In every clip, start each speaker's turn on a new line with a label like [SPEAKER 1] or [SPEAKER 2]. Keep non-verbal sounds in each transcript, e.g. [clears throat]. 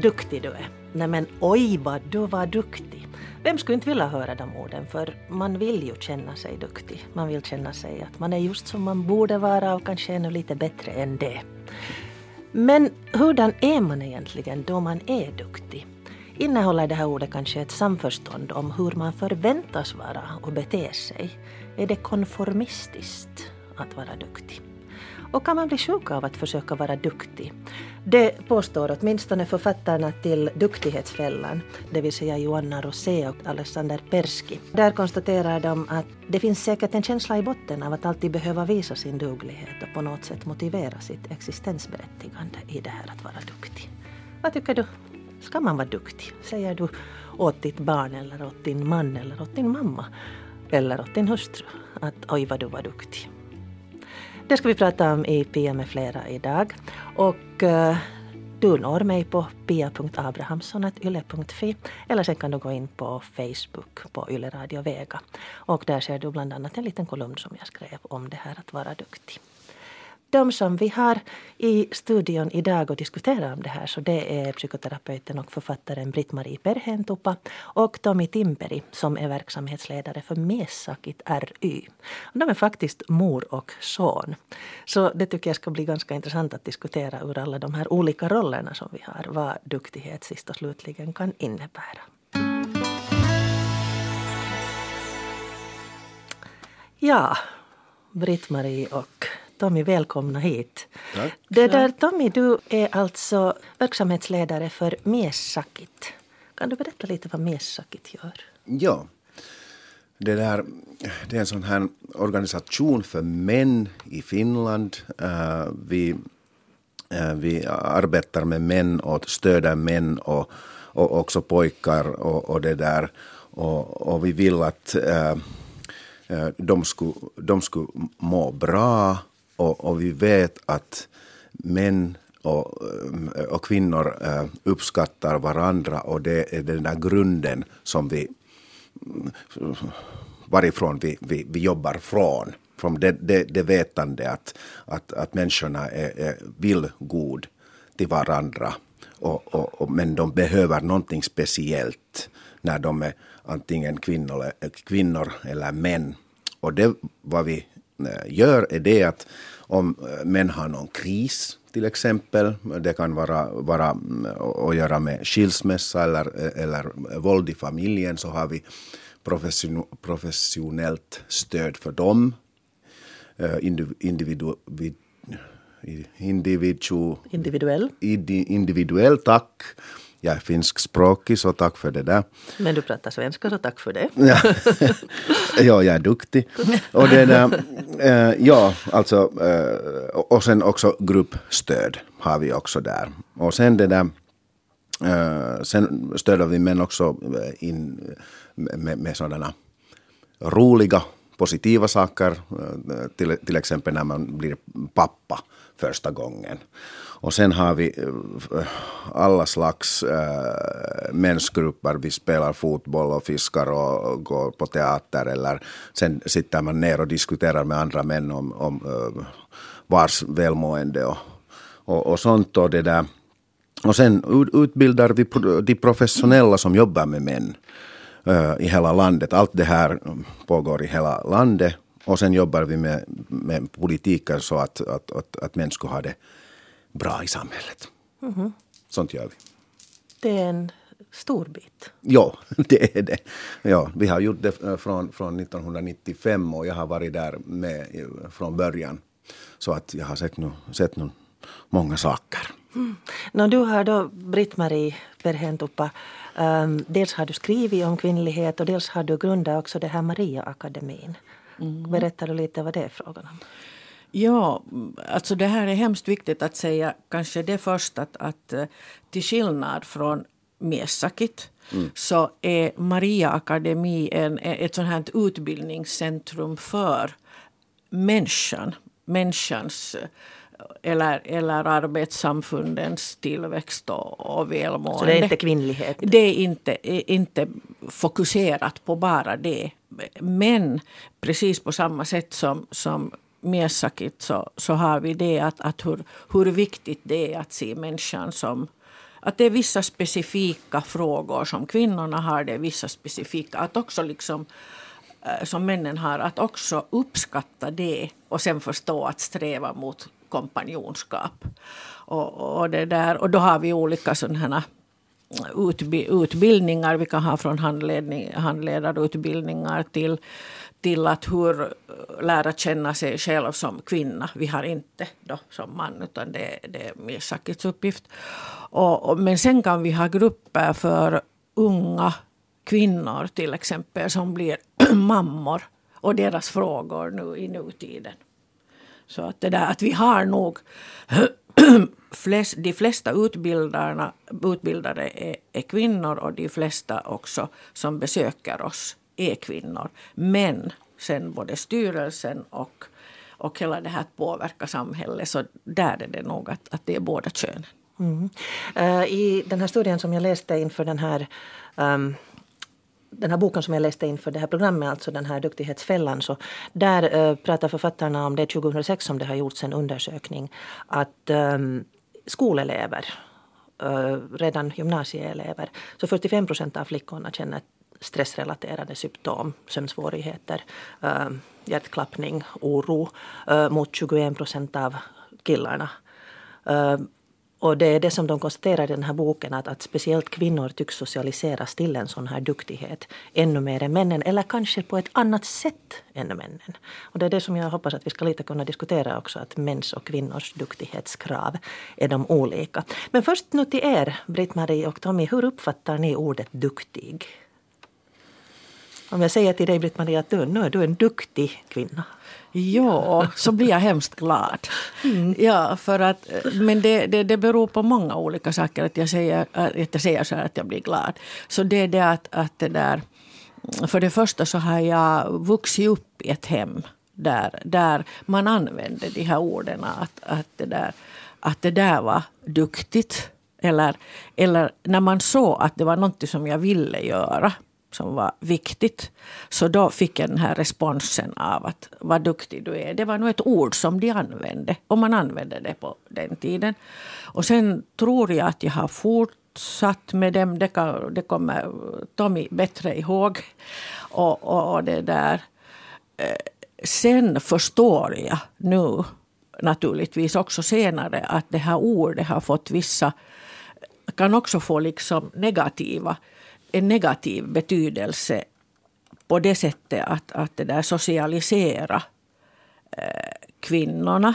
[SPEAKER 1] duktig du är. Nej men oj vad du var duktig. Vem skulle inte vilja höra de orden för man vill ju känna sig duktig. Man vill känna sig att man är just som man borde vara och kanske ännu lite bättre än det. Men hurdan är man egentligen då man är duktig? Innehåller det här ordet kanske ett samförstånd om hur man förväntas vara och bete sig? Är det konformistiskt att vara duktig? Och kan man bli sjuk av att försöka vara duktig? Det påstår åtminstone författarna till Duktighetsfällan, det vill säga Joanna Rosé och Alexander Persky. Där konstaterar de att det finns säkert en känsla i botten av att alltid behöva visa sin duglighet och på något sätt motivera sitt existensberättigande i det här att vara duktig. Vad tycker du? Ska man vara duktig? Säger du åt ditt barn eller åt din man eller åt din mamma eller åt din hustru att oj vad du var duktig. Det ska vi prata om i Pia med flera idag. Och uh, du når mig på pia.abrahamsson.yle.fi eller sen kan du gå in på Facebook på Yle Radio Vega. Och där ser du bland annat en liten kolumn som jag skrev om det här att vara duktig de som vi har i studion idag och diskuterar om det här så det är psykoterapeuten och författaren Britt-Marie Perhentupa och Tommy Timperi som är verksamhetsledare för Mesakit ry. De är faktiskt mor och son. Så det tycker jag ska bli ganska intressant att diskutera ur alla de här olika rollerna som vi har, vad duktighet sist och slutligen kan innebära. Ja, Britt-Marie och Tommy, välkomna hit.
[SPEAKER 2] Tack.
[SPEAKER 1] Det där, Tommy, du är alltså verksamhetsledare för Mesakit. Kan du berätta lite vad Mesakit gör?
[SPEAKER 2] Ja. Det, där, det är en sån här organisation för män i Finland. Uh, vi, uh, vi arbetar med män och stöder män och, och också pojkar och, och det där. Och, och vi vill att uh, de skulle, de skulle må bra och, och vi vet att män och, eh, och kvinnor eh, uppskattar varandra och det är den där grunden som vi varifrån vi, vi, vi jobbar från. Från det, det, det vetande att, att, att människorna är, är, vill god till varandra. Och, och, och, men de behöver någonting speciellt när de är antingen kvinnor, eh, kvinnor eller män. Och det var vi gör är det att om eh, män har någon kris till exempel, det kan vara, vara mm, att göra med skilsmässa eller, eller våld i familjen, så har vi profession, professionellt stöd för dem. Eh, individu, individu,
[SPEAKER 1] individuell.
[SPEAKER 2] individuell, tack jag är finskspråkig, så tack för det där.
[SPEAKER 1] Men du pratar svenska, så tack för det. [laughs]
[SPEAKER 2] ja, [laughs] ja jag är duktig. Och det där, äh, ja, alltså, äh, och sen också gruppstöd har vi också där. Och sen det där, äh, sen stöder vi män också in med, med sådana roliga, positiva saker. Till, till exempel när man blir pappa första gången. Och sen har vi eh, alla slags äh, mensgrupper. Vi spelar fotboll och fiskar och går på teater. Eller sen sitter man ner och diskuterar med andra män om, om äh, vars välmående och, och, och sånt. Och, det där. och sen utbildar vi de professionella som jobbar med män äh, i hela landet. Allt det här pågår i hela landet. Och sen jobbar vi med, med politiken så att, att, att, att män ska ha det bra i samhället. Mm -hmm. Sånt gör vi.
[SPEAKER 1] Det är en stor bit.
[SPEAKER 2] Ja, [laughs] det är det. Ja, vi har gjort det från, från 1995 och jag har varit där med från början. Så att jag har sett nu, sett nu många saker.
[SPEAKER 1] Mm. No, du har då, Britt-Marie Perhentupa, um, dels har du skrivit om kvinnlighet och dels har du grundat också det här Maria-akademin. Mm. Berättar du lite vad det är frågan om?
[SPEAKER 3] Ja, alltså det här är hemskt viktigt att säga kanske det först att, att eh, till skillnad från Mesakit mm. så är Maria Akademi en, ett sånt här utbildningscentrum för människan. Människans eller, eller arbetssamfundens tillväxt och, och välmående. Så
[SPEAKER 1] det är inte kvinnlighet?
[SPEAKER 3] Det är inte, inte fokuserat på bara det. Men precis på samma sätt som, som Miesakit så, så har vi det att, att hur, hur viktigt det är att se människan som att det är vissa specifika frågor som kvinnorna har, det är vissa specifika, att också liksom eh, som männen har, att också uppskatta det och sen förstå att sträva mot kompanjonskap. Och, och, det där, och då har vi olika sådana eh, utbildningar. Vi kan ha från handledning, handledarutbildningar till, till att hur eh, lära känna sig själv som kvinna. Vi har inte då som man, utan det, det är Mirsakits uppgift. Och, och, men sen kan vi ha grupper för unga kvinnor till exempel som blir [clears throat] mammor och deras frågor nu i nutiden. Så att, det där, att vi har nog [clears throat] flest, de flesta utbildarna, utbildare är, är, kvinnor och de flesta också som besöker oss är kvinnor. Men sen både styrelsen och, och hela det här att påverka samhället så där är det nog att, att det är båda könen. Mm.
[SPEAKER 1] Uh, I den här studien som jag läste inför den här um, den här boken som jag läste inför det här programmet, alltså den här Duktighetsfällan, så där uh, pratar författarna om det 2006 som det har gjorts en undersökning att um, skolelever, uh, redan gymnasieelever, så 45 procent av flickorna känner stressrelaterade symptom, sömnsvårigheter, eh, hjärtklappning, oro eh, mot 21 procent av killarna. Eh, och det är det som de konstaterar i den här boken att, att speciellt kvinnor tycks socialiseras till en sån här duktighet ännu mer än männen eller kanske på ett annat sätt än männen. Och det är det som jag hoppas att vi ska lite kunna diskutera också att mäns och kvinnors duktighetskrav är de olika. Men först nu till er, Britt-Marie och Tommy, hur uppfattar ni ordet duktig? Om jag säger till dig Britt-Marie att du, nu är du en duktig kvinna.
[SPEAKER 3] Ja, så blir jag hemskt glad. Mm. Ja, för att, men det, det, det beror på många olika saker att jag säger, att jag säger så här att jag blir glad. Så det är det att, att det där, för det första så har jag vuxit upp i ett hem där, där man använder de här orden att, att, det där, att det där var duktigt. Eller, eller när man såg att det var något som jag ville göra som var viktigt. Så då fick jag den här responsen av att vad duktig du är. Det var nog ett ord som de använde och man använde det på den tiden. Och sen tror jag att jag har fortsatt med dem. Det, kan, det kommer Tommy bättre ihåg. Och, och, och det där. Eh, sen förstår jag nu naturligtvis också senare att det här ordet har fått vissa kan också få liksom negativa en negativ betydelse på det sättet att, att det där socialisera eh, kvinnorna.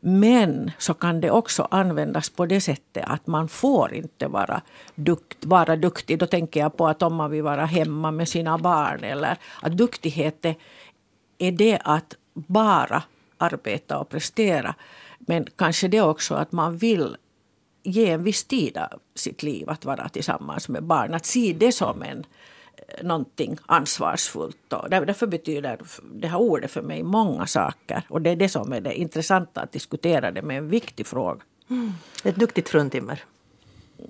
[SPEAKER 3] Men så kan det också användas på det sättet att man får inte vara, dukt, vara duktig. Då tänker jag på att om man vill vara hemma med sina barn. Eller att duktighet är det att bara arbeta och prestera. Men kanske det också att man vill ge en viss tid av sitt liv att vara tillsammans med barn. Att se det som en, eh, någonting ansvarsfullt. Och därför betyder det här ordet för mig många saker. Och det är det som är det intressanta att diskutera det med en viktig fråga.
[SPEAKER 1] Mm. Ett duktigt fruntimmer.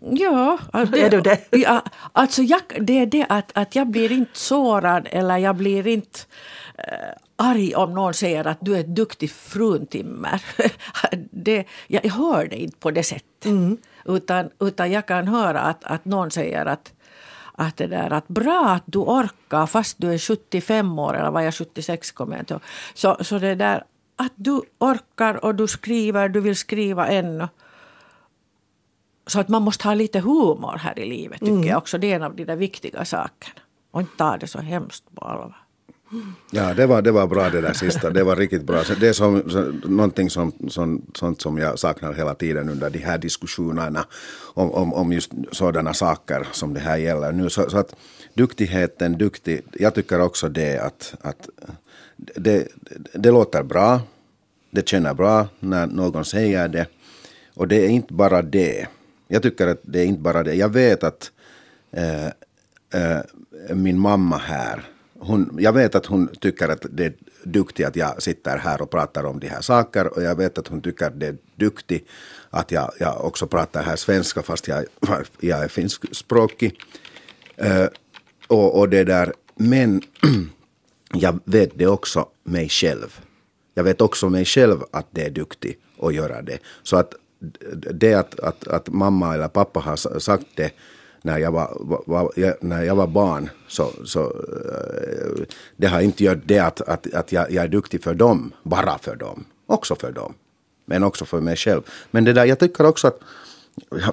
[SPEAKER 3] Ja,
[SPEAKER 1] det, [laughs] är du det? [laughs]
[SPEAKER 3] Ja, alltså jag, det är det att, att jag blir inte sårad eller jag blir inte äh, arg om någon säger att du är ett duktigt fruntimmer. [laughs] det, jag hör det inte på det sättet. Mm. Utan, utan jag kan höra att, att någon säger att, att det där att bra att du orkar fast du är 75 år eller var jag 76 kommer jag inte Så, så det där att du orkar och du skriver, du vill skriva ännu. Så att man måste ha lite humor här i livet tycker mm. jag också. Det är en av de där viktiga sakerna. Och inte ta det så hemskt på allvar.
[SPEAKER 2] Ja, det var, det var bra det där sista. Det var riktigt bra. Det är som, så, någonting som, som, sånt som jag saknar hela tiden under de här diskussionerna om, om, om just sådana saker som det här gäller nu. Så, så att duktigheten, duktig, jag tycker också det att, att det, det låter bra, det känner bra när någon säger det. Och det är inte bara det. Jag tycker att det är inte bara det. Jag vet att äh, äh, min mamma här hon, jag vet att hon tycker att det är duktigt att jag sitter här och pratar om de här sakerna och jag vet att hon tycker att det är duktigt att jag, jag också pratar här svenska fast jag, [laughs] jag är finskspråkig. Uh, och, och det där, men [clears throat] jag vet det också mig själv. Jag vet också mig själv att det är duktigt att göra det. Så att det att, att, att mamma eller pappa har sagt det när jag var, var, när jag var barn, så, så eh, det har inte gjort det att, att, att jag, jag är duktig för dem, bara för dem, också för dem, men också för mig själv. Men det där, jag tycker också att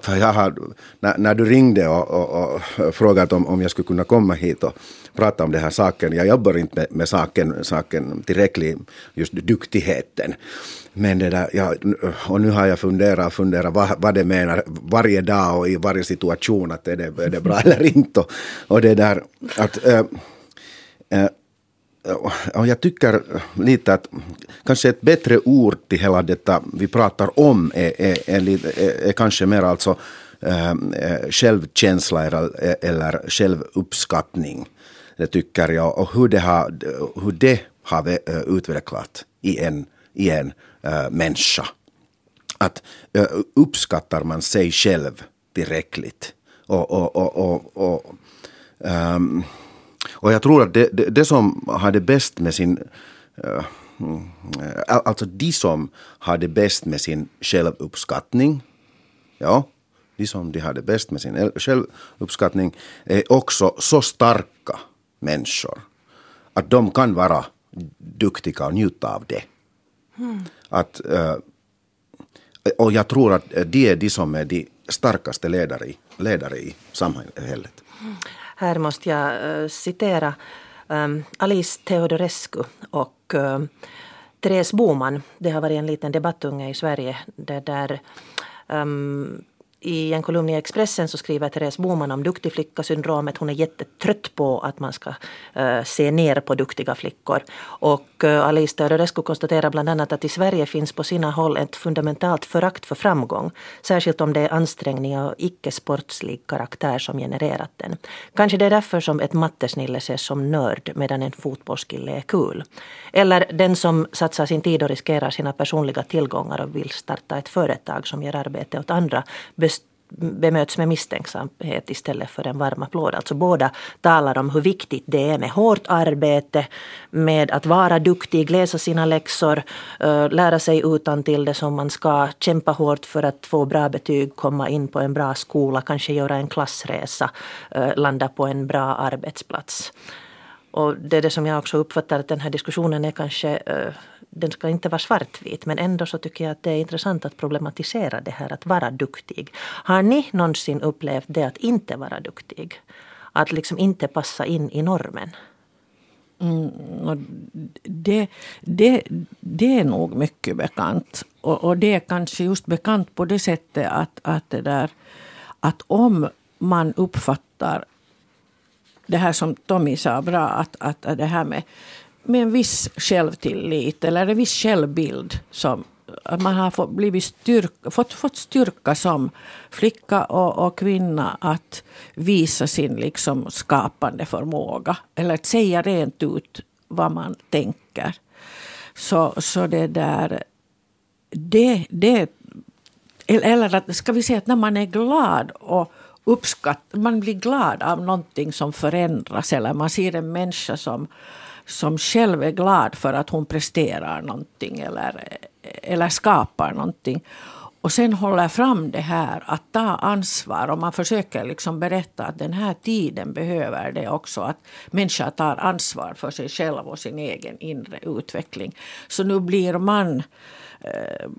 [SPEAKER 2] jag har, när, när du ringde och, och, och frågade om, om jag skulle kunna komma hit och prata om den här saken. Jag jobbar inte med, med saken, saken tillräckligt, just duktigheten. Men det där, ja, och nu har jag funderat och funderat vad, vad det menar varje dag och i varje situation, att är det, är det bra eller inte. Och, och det där att äh, äh, och jag tycker lite att kanske ett bättre ord till hela detta vi pratar om är, är, är, är, kanske mer alltså äh, självkänsla eller, eller självuppskattning. Det tycker jag. Och hur det har, hur det har eh, utvecklat i en, i en äh, människa. Att äh, uppskattar man sig själv tillräckligt. Och, och, och, och, och ähm, och jag tror att det, det, det som har det bäst med sin uh, Alltså de som har det bäst med sin självuppskattning, ja, de som de har det bäst med sin självuppskattning är också så starka människor att de kan vara duktiga och njuta av det. Mm. Att, uh, och jag tror att de är de som är de starkaste ledare i, ledare i samhället. Mm.
[SPEAKER 1] Här måste jag eh, citera ehm, Alice Teodorescu och eh, Therese Boman. Det har varit en liten debattunge i Sverige. Det där, ehm, i en kolumn i Expressen så skriver Therese Boman om duktig flicka-syndromet. Hon är jättetrött på att man ska uh, se ner på duktiga flickor. Och uh, Alice Teodorescu konstaterar bland annat att i Sverige finns på sina håll ett fundamentalt förakt för framgång. Särskilt om det är ansträngningar och icke-sportslig karaktär som genererat den. Kanske det är därför som ett mattesnille ses som nörd medan en fotbollskille är kul. Eller den som satsar sin tid och riskerar sina personliga tillgångar och vill starta ett företag som ger arbete åt andra bemöts med misstänksamhet istället för en varm applåd. Alltså båda talar om hur viktigt det är med hårt arbete, med att vara duktig, läsa sina läxor, eh, lära sig utan till det som man ska, kämpa hårt för att få bra betyg, komma in på en bra skola, kanske göra en klassresa, eh, landa på en bra arbetsplats. Och det är det som jag också uppfattar att den här diskussionen är kanske eh, den ska inte vara svartvit men ändå så tycker jag att det är intressant att problematisera det här att vara duktig. Har ni någonsin upplevt det att inte vara duktig? Att liksom inte passa in i normen?
[SPEAKER 3] Mm, det, det, det är nog mycket bekant. Och, och, det är kanske just bekant på det sättet att, att, det där, att om man uppfattar det här som Tommy sa bra, att, att, det här med med en viss självtillit eller en viss självbild som att man har fått, blivit styrka, fått, fått styrka som flicka och, och, kvinna att visa sin liksom skapande förmåga. Eller att säga rent ut vad man tänker. Så, så det där... Det, det, eller att, ska vi säga att när man är glad och uppskattar, man blir glad av någonting som förändras eller man ser en människa som som själv är glad för att hon presterar någonting eller, eller skapar någonting. Och sen håller fram det här att ta ansvar och man försöker liksom berätta att den här tiden behöver det också. Att människor tar ansvar för sig själv och sin egen inre utveckling. Så nu blir man eh,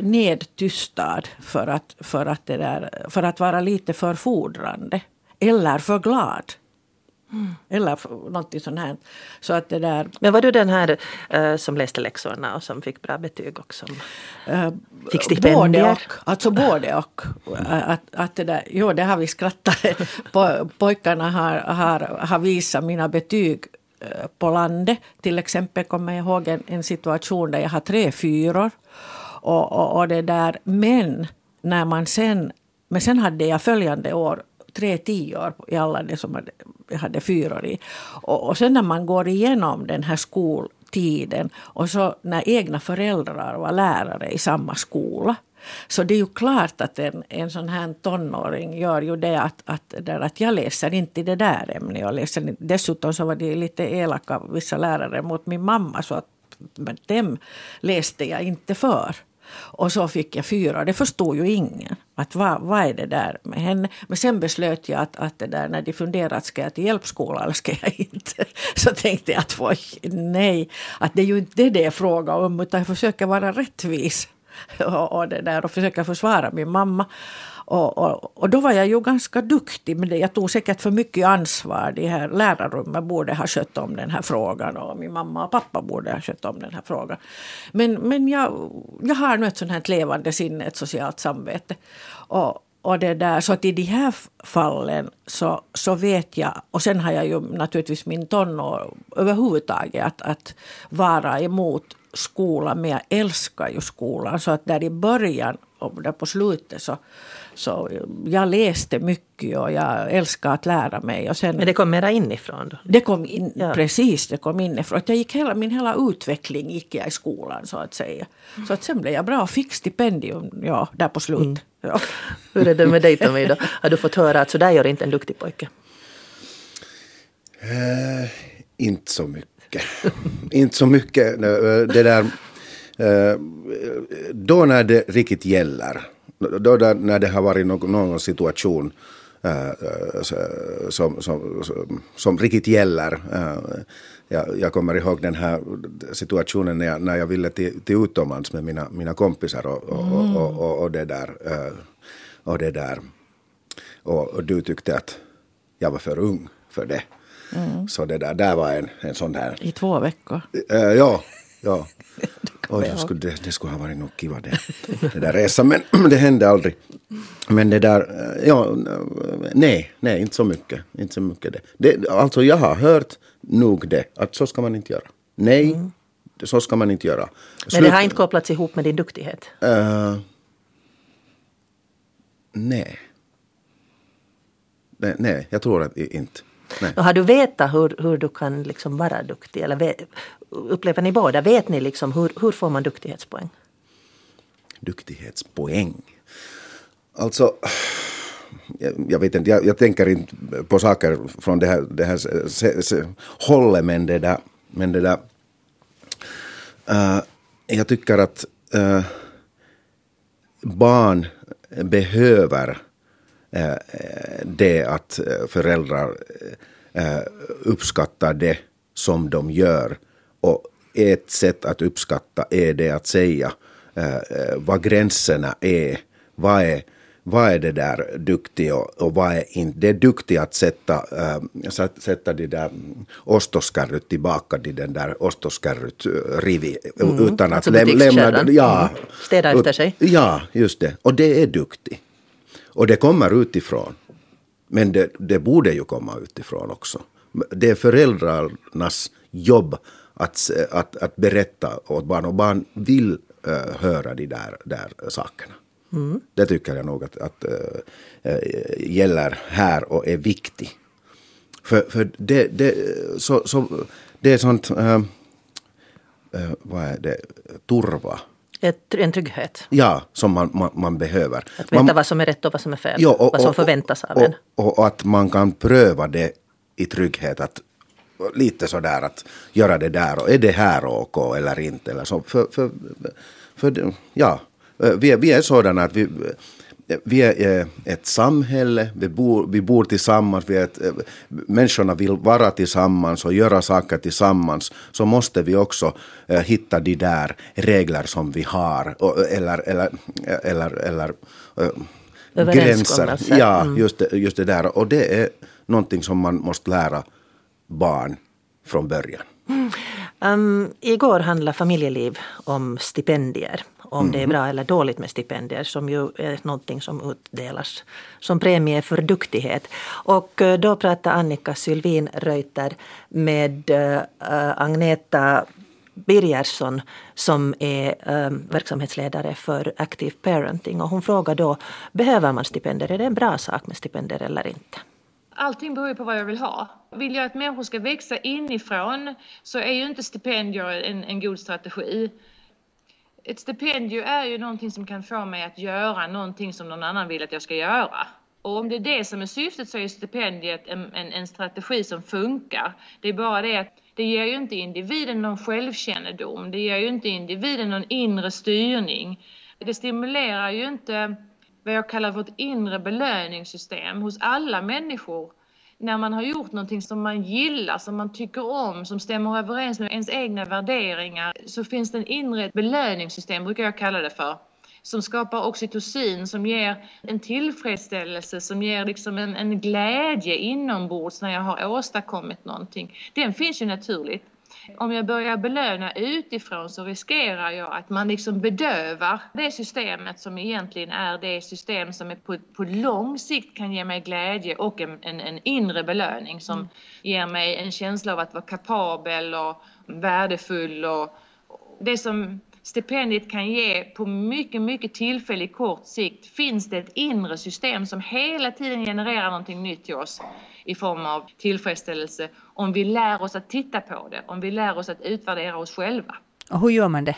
[SPEAKER 3] nedtystad för att, för, att det där, för att vara lite förfordrande. Eller för glad. Mm. Eller någonting sånt här. Så att det där...
[SPEAKER 1] Men var du den här uh, som läste läxorna och som fick bra betyg och som uh, fick stipendier?
[SPEAKER 3] Både och. Alltså både och. Att, att det, där, jo, det har vi skrattat. [laughs] Pojkarna har, har, har visat mina betyg eh, på landet. Till exempel kommer jag ihåg en, en situation där jag har tre fyror. Och, och, och det där, men när man sen, men sen hade jag följande år tre tior i alla det som jag hade fyror i. Och, och sen när man går igenom den här skoltiden och så när egna föräldrar var lärare i samma skola så det är ju klart att en, en sån här tonåring gör ju det att, att, där, att jag läser inte det där ämnet. Jag läser, dessutom så var det lite elaka vissa lärare mot min mamma så att dem läste jag inte för. Och så fick jag fyra. Det förstod ju ingen. Att vad, vad är det där med henne? Men sen beslöt jag att, att det där, när de funderat ska jag till hjälpskola eller ska jag inte? [laughs] Så tänkte jag att nej, att det är ju inte det det är fråga om utan jag försöker vara rättvis. [laughs] Och, och, det där, och försöka försvara min mamma. Och, och, och, då var jag ju ganska duktig, men jag tog säkert för mycket ansvar. De här lärarrummen borde ha skött om den här frågan och min mamma och pappa borde ha skött om den här frågan. Men, men jag, jag har nu ett sånt här levande sinne, ett socialt samvete. Och, och det där, så att i de här fallen så, så vet jag, och sen har jag ju naturligtvis min tonår överhuvudtaget att, att vara emot skolan, men jag älskar ju skolan. Så att där i början och där på slutet så, så jag läste mycket och jag älskar att lära mig. Och sen,
[SPEAKER 1] Men det kom mera inifrån? Då.
[SPEAKER 3] Det kom in, ja. Precis, det kom inifrån. Jag gick hela, min hela utveckling gick jag i skolan så att säga. Så att sen blev jag bra och fick stipendium ja, där på slutet. Mm. Ja. [laughs]
[SPEAKER 1] Hur är det med dig Tommy? Då? Har du fått höra att så där gör inte en duktig pojke?
[SPEAKER 2] Uh, inte så mycket. [laughs] inte så mycket. Det där Eh, då när det riktigt gäller, då när det har varit någon, någon situation uh, som, som, som, som riktigt gäller. Uh, jag, jag, kommer ihåg den här situationen när jag, när jag ville till, till utomlands med mina, mina kompisar och, och, mm. och, och, och, det där. och det där. Och, och, du tyckte att jag var för ung för det. Mm. Så det där, där var en, en sån där...
[SPEAKER 3] I två veckor?
[SPEAKER 2] ja, ja. Oj, det skulle, det, det skulle ha varit nog kiva det, det där resan, men det hände aldrig. Men det där, eh, ja, nej, nej, inte så mycket. Inte så mycket det. det alltså jag har hört nog det, att så ska man inte göra. Nej, mm. så ska man inte göra.
[SPEAKER 1] Slut, men det har inte kopplats ihop med din duktighet? Uh,
[SPEAKER 2] nej. nej. Nej, jag tror att inte. Nej.
[SPEAKER 1] har du vetat hur, hur du kan liksom vara duktig? Eller upplever ni båda, vet ni liksom hur, hur får man duktighetspoäng?
[SPEAKER 2] Duktighetspoäng? Alltså, jag, jag vet inte, jag, jag, tänker inte på saker från det här, det här se, se, hållet, men det där, men det där uh, jag tycker att uh, barn behöver det att föräldrar uppskattar det som de gör och ett sätt att uppskatta är det att säga eh, eh, vad gränserna är. Vad är, vad är det där duktig och, och vad är inte. Det är duktigt att sätta, äh, sätta de där ostoskärryt tillbaka i den där ostoskärryt eh, rivi. Mm, utan att
[SPEAKER 1] alltså läm lämna
[SPEAKER 2] ja,
[SPEAKER 1] mm. Städa efter sig.
[SPEAKER 2] Ja, just det. Och det är duktigt. Och det kommer utifrån. Men det, det borde ju komma utifrån också. Det är föräldrarnas jobb att, att, att berätta åt barn. Och barn vill uh, höra de där, där sakerna. Mm. Det tycker jag nog att, att uh, gäller här och är viktigt. För, för det, det, så, så, det är sånt, uh, vad är det, turva.
[SPEAKER 1] Ett, en trygghet.
[SPEAKER 2] Ja, som man, man, man, behöver.
[SPEAKER 1] Att veta man, vad som är rätt och vad som är fel. Ja, och, vad som och, förväntas av en.
[SPEAKER 2] Och, och, att man kan pröva det i trygghet. Att lite sådär att göra det där och är det här OK eller inte. Eller så. För, för, för, ja, vi är, vi är sådana att vi, vi är ett samhälle, vi bor, vi bor tillsammans, vi är ett, människorna vill vara tillsammans och göra saker tillsammans. Så måste vi också uh, hitta de där regler som vi har. Eller eller, eller, eller gränser. Ja, mm. just, det, just det där. Och det är någonting som man måste lära barn från början. Mm.
[SPEAKER 1] Um, igår handlade familjeliv om stipendier. Om mm. det är mm. bra eller dåligt med stipendier som ju är någonting som utdelas som premie för duktighet. Och eh, då pratar Annika Sylvin Reuter med uh, Agneta Birgersson som är um, verksamhetsledare för Active Parenting. Och hon frågar då, behöver man stipendier? Är det en bra sak med stipendier eller inte?
[SPEAKER 4] Allting beror ju på vad jag vill ha. Vill jag att människor ska växa inifrån så är ju inte stipendier en, en god strategi. Ett stipendium är ju någonting som kan få mig att göra någonting som någon annan vill att jag ska göra. Och om det är det som är syftet så är stipendiet en, en, en strategi som funkar. Det är bara det att Det ger ju inte individen någon självkännedom, det ger ju inte individen någon inre styrning. Det stimulerar ju inte vad jag kallar vårt inre belöningssystem hos alla människor när man har gjort någonting som man gillar, som man tycker om, som stämmer överens med ens egna värderingar, så finns det en inre belöningssystem, brukar jag kalla det för, som skapar oxytocin, som ger en tillfredsställelse, som ger liksom en, en glädje inombords när jag har åstadkommit någonting. Den finns ju naturligt. Om jag börjar belöna utifrån så riskerar jag att man liksom bedövar det systemet som egentligen är det system som är på, på lång sikt kan ge mig glädje och en, en, en inre belöning som mm. ger mig en känsla av att vara kapabel och värdefull och det som stipendiet kan ge på mycket, mycket tillfällig kort sikt finns det ett inre system som hela tiden genererar någonting nytt till oss i form av tillfredsställelse om vi lär oss att titta på det, om vi lär oss att utvärdera oss själva.
[SPEAKER 5] Och hur gör man det?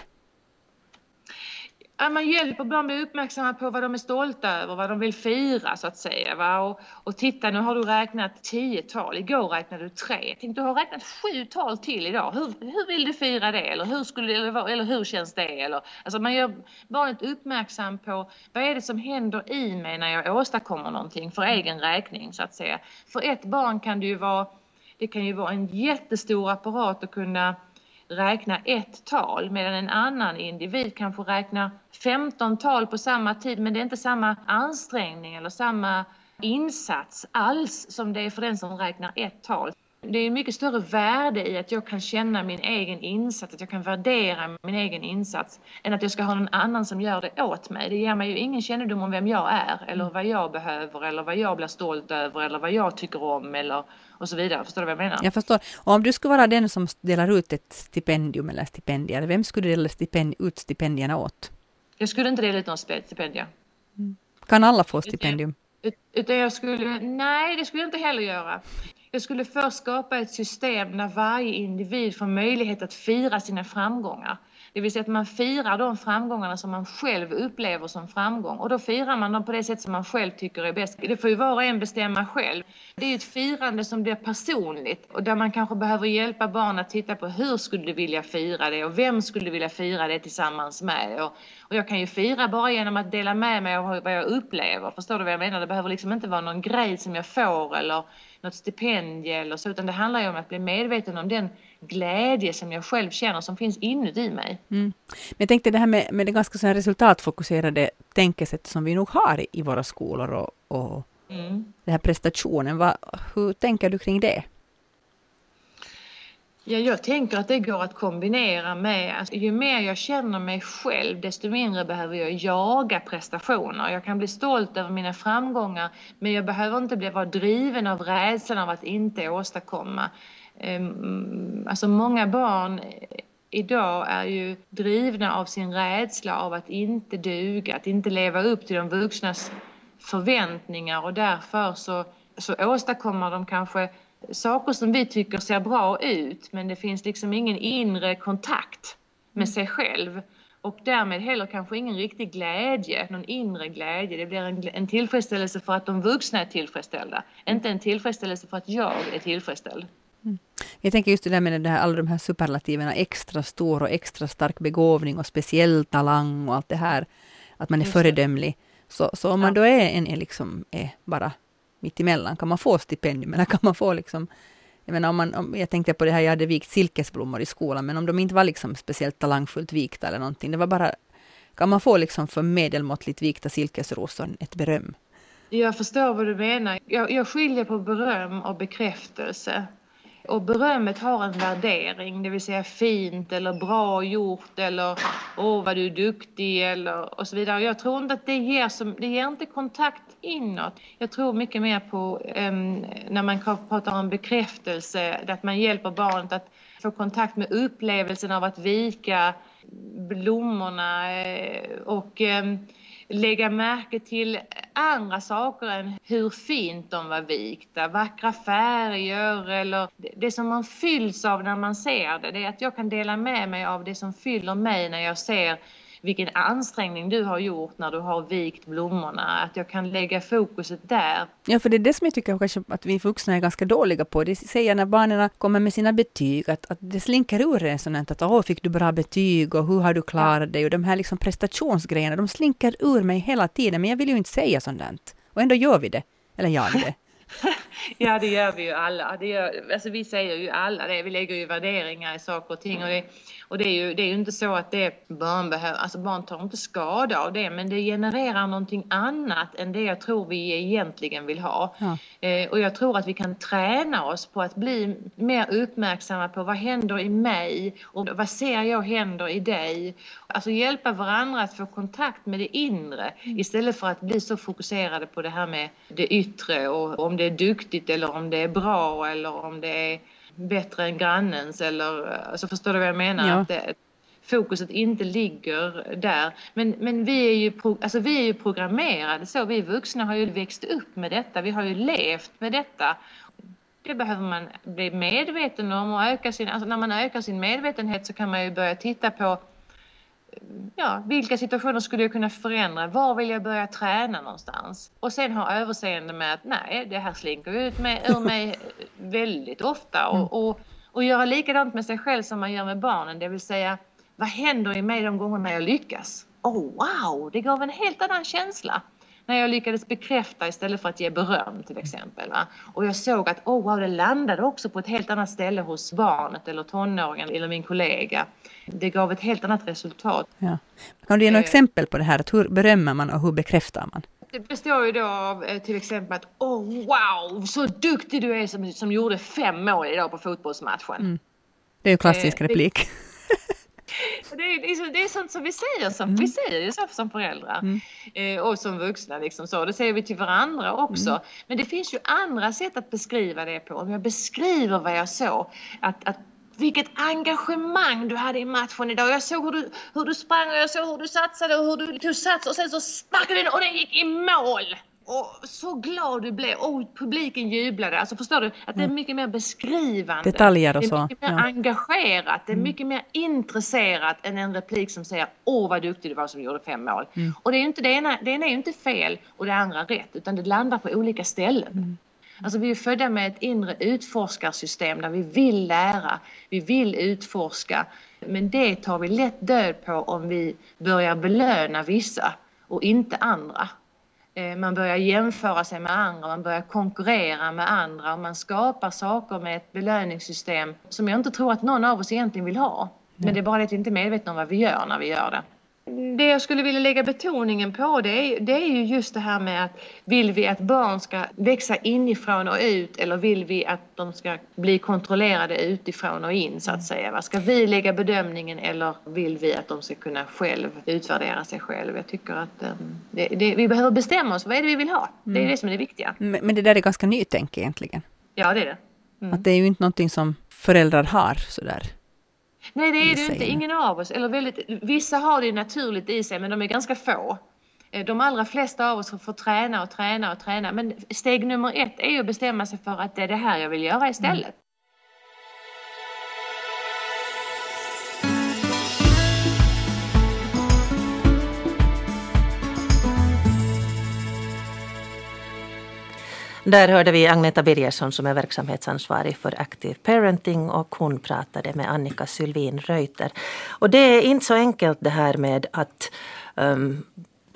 [SPEAKER 4] Ja, man hjälper barn att bli uppmärksamma på vad de är stolta över, vad de vill fira så att säga. Va? Och, och titta, nu har du räknat tio tal, igår räknade du tre. Tänk, du har räknat sju tal till idag. Hur, hur vill du fira det? Eller hur, skulle, eller, eller hur känns det? Eller, alltså man gör barnet uppmärksam på vad är det som händer i mig när jag åstadkommer någonting för egen räkning så att säga. För ett barn kan det ju vara, det kan ju vara en jättestor apparat att kunna räkna ett tal medan en annan individ kan få räkna 15 tal på samma tid men det är inte samma ansträngning eller samma insats alls som det är för den som räknar ett tal. Det är mycket större värde i att jag kan känna min egen insats, att jag kan värdera min egen insats än att jag ska ha någon annan som gör det åt mig. Det ger mig ju ingen kännedom om vem jag är eller vad jag behöver eller vad jag blir stolt över eller vad jag tycker om eller och så vidare. Förstår du vad jag menar?
[SPEAKER 5] Jag förstår. Och om du skulle vara den som delar ut ett stipendium eller stipendier, vem skulle du dela stipend, ut stipendierna åt?
[SPEAKER 4] Jag skulle inte dela ut någon stipendier.
[SPEAKER 5] Mm. Kan alla få stipendium?
[SPEAKER 4] Utan jag skulle, nej det skulle jag inte heller göra. Jag skulle först skapa ett system där varje individ får möjlighet att fira sina framgångar. Det vill säga att man firar de framgångarna som man själv upplever som framgång. Och då firar man dem på det sätt som man själv tycker är bäst. Det får ju var och en bestämma själv. Det är ett firande som blir personligt och där man kanske behöver hjälpa barn att titta på hur skulle du vilja fira det och vem skulle du vilja fira det tillsammans med. Och, och jag kan ju fira bara genom att dela med mig av vad jag upplever. Förstår du vad jag menar? Det behöver liksom inte vara någon grej som jag får eller något stipendium eller så, utan det handlar ju om att bli medveten om den glädje som jag själv känner som finns inuti mig.
[SPEAKER 5] Mm. Men jag tänkte det här med, med det ganska så här resultatfokuserade tänkesätt som vi nog har i våra skolor och, och mm. den här prestationen, vad, hur tänker du kring det?
[SPEAKER 4] Ja, jag tänker att det går att kombinera med, att ju mer jag känner mig själv desto mindre behöver jag jaga prestationer. Jag kan bli stolt över mina framgångar men jag behöver inte bli, vara driven av rädslan av att inte åstadkomma. Ehm, alltså många barn idag är ju drivna av sin rädsla av att inte duga, att inte leva upp till de vuxnas förväntningar och därför så, så åstadkommer de kanske saker som vi tycker ser bra ut men det finns liksom ingen inre kontakt med sig själv och därmed heller kanske ingen riktig glädje, någon inre glädje. Det blir en, en tillfredsställelse för att de vuxna är tillfredsställda, inte en tillfredsställelse för att jag är tillfredsställd.
[SPEAKER 5] Mm. Jag tänker just det där med det här, alla de här superlativerna, extra stor och extra stark begåvning och speciell talang och allt det här, att man är föredömlig. Så, så om man då är en, är liksom, är bara mitt emellan, kan man få stipendium eller kan man få liksom jag, menar, om man, om, jag tänkte på det här, jag hade vikt silkesblommor i skolan, men om de inte var liksom speciellt talangfullt vikta eller någonting, det var bara, kan man få liksom för medelmåttligt vikta silkesrosor ett beröm?
[SPEAKER 4] Jag förstår vad du menar. Jag, jag skiljer på beröm och bekräftelse. Och berömmet har en värdering, det vill säga fint eller bra gjort eller åh vad du är duktig eller och så vidare. Jag tror inte att det ger, som, det ger inte kontakt inåt. Jag tror mycket mer på um, när man pratar om bekräftelse, att man hjälper barnet att få kontakt med upplevelsen av att vika blommorna eh, och um, lägga märke till andra saker än hur fint de var vikta, vackra färger eller det som man fylls av när man ser det. Det är att jag kan dela med mig av det som fyller mig när jag ser vilken ansträngning du har gjort när du har vikt blommorna. Att jag kan lägga fokuset där.
[SPEAKER 5] Ja, för det är det som jag tycker kanske att vi vuxna är ganska dåliga på. Det säger när barnen kommer med sina betyg, att, att det slinker ur en sånt att åh, fick du bra betyg och hur har du klarat dig? Och de här liksom prestationsgrejerna, de slinker ur mig hela tiden, men jag vill ju inte säga sånt. Och ändå gör vi det. Eller gör vi det? [laughs] [laughs]
[SPEAKER 4] ja, det gör vi ju alla. Det gör, alltså, vi säger ju alla det. Vi lägger ju värderingar i saker och ting. Och det, och det är ju, det är ju inte så att det barn behöver, alltså barn tar inte skada av det, men det genererar någonting annat än det jag tror vi egentligen vill ha. Ja. Eh, och jag tror att vi kan träna oss på att bli mer uppmärksamma på vad händer i mig och vad ser jag händer i dig. Alltså hjälpa varandra att få kontakt med det inre mm. istället för att bli så fokuserade på det här med det yttre och om det är duktigt eller om det är bra eller om det är bättre än grannens eller alltså förstår du vad jag menar? Ja. Att det, fokuset inte ligger där. Men, men vi, är ju pro, alltså vi är ju programmerade så. Vi vuxna har ju växt upp med detta. Vi har ju levt med detta. Det behöver man bli medveten om och öka sin, alltså när man ökar sin medvetenhet så kan man ju börja titta på ja, vilka situationer skulle jag kunna förändra? Var vill jag börja träna någonstans? Och sen ha överseende med att nej, det här slinker ut med, ur mig [laughs] väldigt ofta. Och, mm. och, och göra likadant med sig själv som man gör med barnen, det vill säga vad händer i mig de gångerna jag lyckas? Oh wow, det gav en helt annan känsla när jag lyckades bekräfta istället för att ge beröm till exempel. Va? Och jag såg att oh wow, det landade också på ett helt annat ställe hos barnet eller tonåringen eller min kollega. Det gav ett helt annat resultat. Ja.
[SPEAKER 5] Kan du ge några eh, exempel på det här? Att hur berömmer man och hur bekräftar man?
[SPEAKER 4] Det består ju då av eh, till exempel att oh wow, så duktig du är som, som gjorde fem mål idag på fotbollsmatchen. Mm.
[SPEAKER 5] Det är ju klassisk eh, replik.
[SPEAKER 4] Det är, det, är, det är sånt som vi säger som, mm. vi säger ju som föräldrar mm. eh, och som vuxna liksom så. Det säger vi till varandra också. Mm. Men det finns ju andra sätt att beskriva det på. Om jag beskriver vad jag såg, att, att vilket engagemang du hade i matchen idag. Jag såg hur du, hur du sprang och jag såg hur du satsade och hur du tog sats och sen så sparkade den och den gick i mål och så glad du blev och publiken jublade. Alltså förstår du? Att det är mm. mycket mer beskrivande.
[SPEAKER 5] Detaljer och så.
[SPEAKER 4] Det är mycket mer ja. engagerat. Det är mm. mycket mer intresserat än en replik som säger åh vad duktig du var som gjorde fem mål. Mm. Och det är ju inte det ena, det ena är ju inte fel och det andra rätt utan det landar på olika ställen. Mm. Alltså vi är födda med ett inre utforskarsystem där vi vill lära, vi vill utforska. Men det tar vi lätt död på om vi börjar belöna vissa och inte andra. Eh, man börjar jämföra sig med andra, man börjar konkurrera med andra och man skapar saker med ett belöningssystem som jag inte tror att någon av oss egentligen vill ha. Men det är bara det att vi inte är medvetna om vad vi gör när vi gör det det jag skulle vilja lägga betoningen på det är, det är ju just det här med att vill vi att barn ska växa inifrån och ut eller vill vi att de ska bli kontrollerade utifrån och in så att säga. Ska vi lägga bedömningen eller vill vi att de ska kunna själv utvärdera sig själv? Jag tycker att um, det, det, vi behöver bestämma oss, vad är det vi vill ha? Det är mm. det som är det viktiga.
[SPEAKER 5] Men, men det där är ganska nytänk egentligen.
[SPEAKER 4] Ja, det är det.
[SPEAKER 5] Mm. Att det är ju inte någonting som föräldrar har sådär
[SPEAKER 4] Nej, det är det inte. Ingen av oss. Eller väldigt, vissa har det naturligt i sig, men de är ganska få. Eh, de allra flesta av oss får träna och träna och träna. Men steg nummer ett är ju att bestämma sig för att det är det här jag vill göra istället. Mm.
[SPEAKER 1] Där hörde vi Agneta Birgersson som är verksamhetsansvarig för Active Parenting och hon pratade med Annika Sylvin Reuter. Och det är inte så enkelt det här med att um,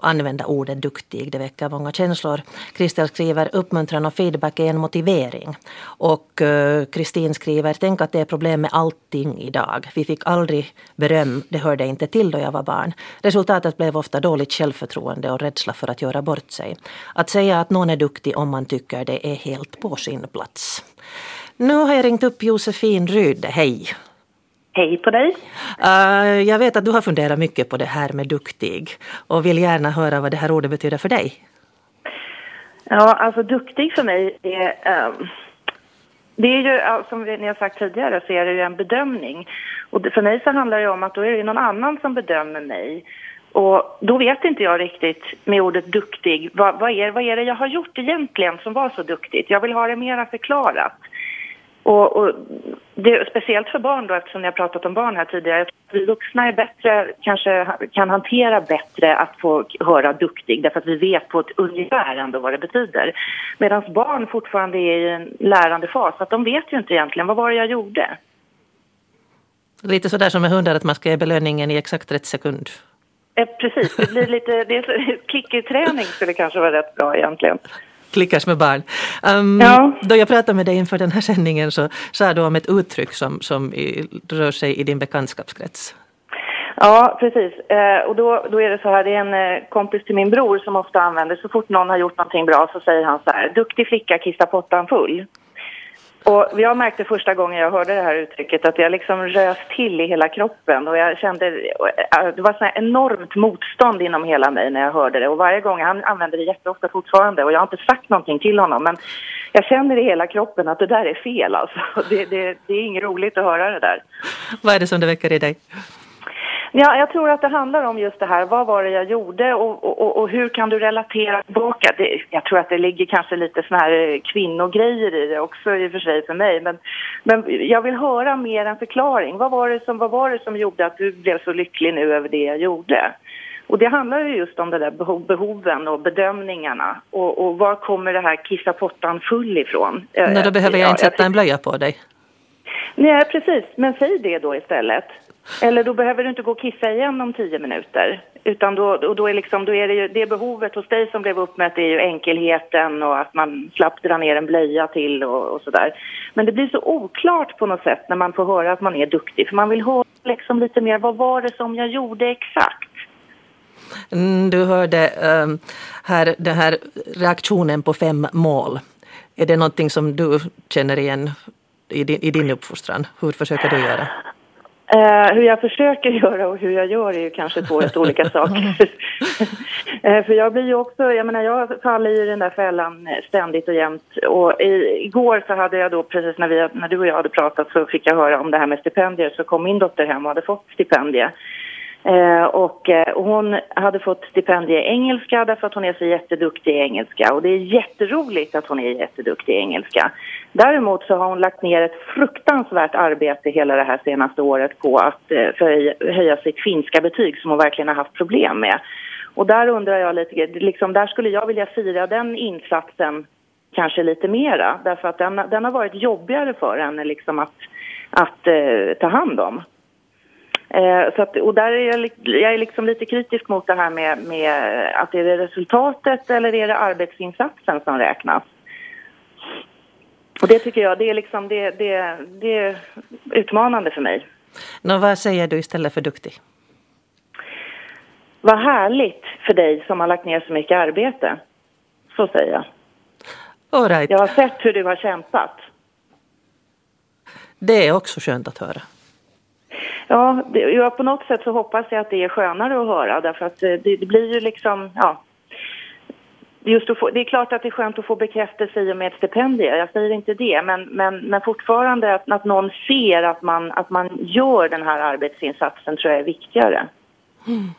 [SPEAKER 1] använda ordet duktig. Det väcker många känslor. Kristel skriver uppmuntran och feedback är en motivering. Och eh, Kristin skriver tänk att det är problem med allting idag. Vi fick aldrig beröm, det hörde inte till då jag var barn. Resultatet blev ofta dåligt självförtroende och rädsla för att göra bort sig. Att säga att någon är duktig om man tycker det är helt på sin plats. Nu har jag ringt upp Josefin Rydde, hej.
[SPEAKER 6] Hej på dig!
[SPEAKER 1] Uh, jag vet att du har funderat mycket på det här med duktig och vill gärna höra vad det här ordet betyder för dig.
[SPEAKER 6] Ja, alltså duktig för mig är... Um, det är ju, som ni har sagt tidigare, så är det ju en bedömning. Och för mig så handlar det om att då är det någon annan som bedömer mig. Och då vet inte jag riktigt med ordet duktig, vad, vad, är, vad är det jag har gjort egentligen som var så duktigt? Jag vill ha det mera förklarat. Och, och det, speciellt för barn då, eftersom ni har pratat om barn här tidigare. vi vuxna är bättre, kanske kan hantera bättre att få höra duktig därför att vi vet på ett ungefär ändå vad det betyder. Medan barn fortfarande är i en lärande fas, att de vet ju inte egentligen vad var det jag gjorde.
[SPEAKER 1] Lite sådär som med hundar, att man ska ge belöningen i exakt rätt sekund.
[SPEAKER 6] Eh, precis, det blir lite, det är, [laughs] klickerträning skulle kanske vara rätt bra egentligen.
[SPEAKER 1] Klickers med barn. Um, ja. Då jag pratade med dig inför den här sändningen så sa du om ett uttryck som, som i, rör sig i din bekantskapskrets.
[SPEAKER 6] Ja, precis. Eh, och då, då är det så här, det är en eh, kompis till min bror som ofta använder, så fort någon har gjort någonting bra så säger han så här, duktig flicka kissar pottan full. Och jag märkte första gången jag hörde det här uttrycket att jag liksom rös till i hela kroppen och jag kände, eh, det var så enormt motstånd inom hela mig när jag hörde det och varje gång, han använder det jätteofta fortfarande och jag har inte sagt någonting till honom men jag känner i hela kroppen att det där är fel alltså. [laughs] Det, det, det är inget roligt att höra det där.
[SPEAKER 1] Vad är det som det väcker i dig?
[SPEAKER 6] Ja, jag tror att det handlar om just det här. Vad var det jag gjorde och, och, och hur kan du relatera tillbaka? Det, jag tror att det ligger kanske lite såna här kvinnogrejer i det också i och för sig för mig. Men, men jag vill höra mer en förklaring. Vad var, det som, vad var det som gjorde att du blev så lycklig nu över det jag gjorde? Och det handlar ju just om det där behov, behoven och bedömningarna. Och, och var kommer det här kissa pottan full ifrån?
[SPEAKER 1] Nej, då behöver jag inte sätta en blöja på dig.
[SPEAKER 6] Nej, precis. Men säg det då istället. Eller då behöver du inte gå och kissa igen om tio minuter. Utan då, och då, är liksom, då är det ju det behovet hos dig som blev uppmätt är ju enkelheten och att man slapp dra ner en blöja till och, och sådär. Men det blir så oklart på något sätt när man får höra att man är duktig. För man vill höra liksom lite mer, vad var det som jag gjorde exakt?
[SPEAKER 1] Mm, du hörde um, här, den här reaktionen på fem mål. Är det någonting som du känner igen i din, i din uppfostran? Hur försöker du göra?
[SPEAKER 6] Eh, hur jag försöker [laughs] göra och hur jag gör är ju kanske två helt olika [laughs] saker. [laughs] eh, för jag blir ju också, jag menar jag faller i den där fällan ständigt och jämt. Och i, igår så hade jag då, precis när, vi, när du och jag hade pratat så fick jag höra om det här med stipendier. Så kom min dotter hem och hade fått stipendier. Eh, och, eh, och, hon hade fått stipendie i engelska därför att hon är så jätteduktig i engelska. Och det är jätteroligt att hon är jätteduktig i engelska. Däremot så har hon lagt ner ett fruktansvärt arbete hela det här senaste året på att eh, förhöja, höja sitt finska betyg som hon verkligen har haft problem med. Och där undrar jag lite, liksom, där skulle jag vilja fira den insatsen kanske lite mera. Därför att den, den har varit jobbigare för henne liksom att, att eh, ta hand om. Eh, så att, och där är jag, jag är liksom lite kritisk mot det här med, med att är det resultatet eller är det arbetsinsatsen som räknas? Och det tycker jag, det är liksom, det, det, det är utmanande för mig.
[SPEAKER 1] Nå, vad säger du istället för duktig?
[SPEAKER 6] Vad härligt för dig som har lagt ner så mycket arbete. Så säger jag.
[SPEAKER 1] All right.
[SPEAKER 6] Jag har sett hur du har kämpat.
[SPEAKER 1] Det är också skönt att höra.
[SPEAKER 6] Ja, det, ja, på något sätt så hoppas jag att det är skönare att höra därför att det, det blir ju liksom, ja. Just få, det är klart att det är skönt att få bekräftelse i och med ett stipendium, jag säger inte det, men, men, men fortfarande att, att någon ser att man, att man gör den här arbetsinsatsen tror jag är viktigare. Mm.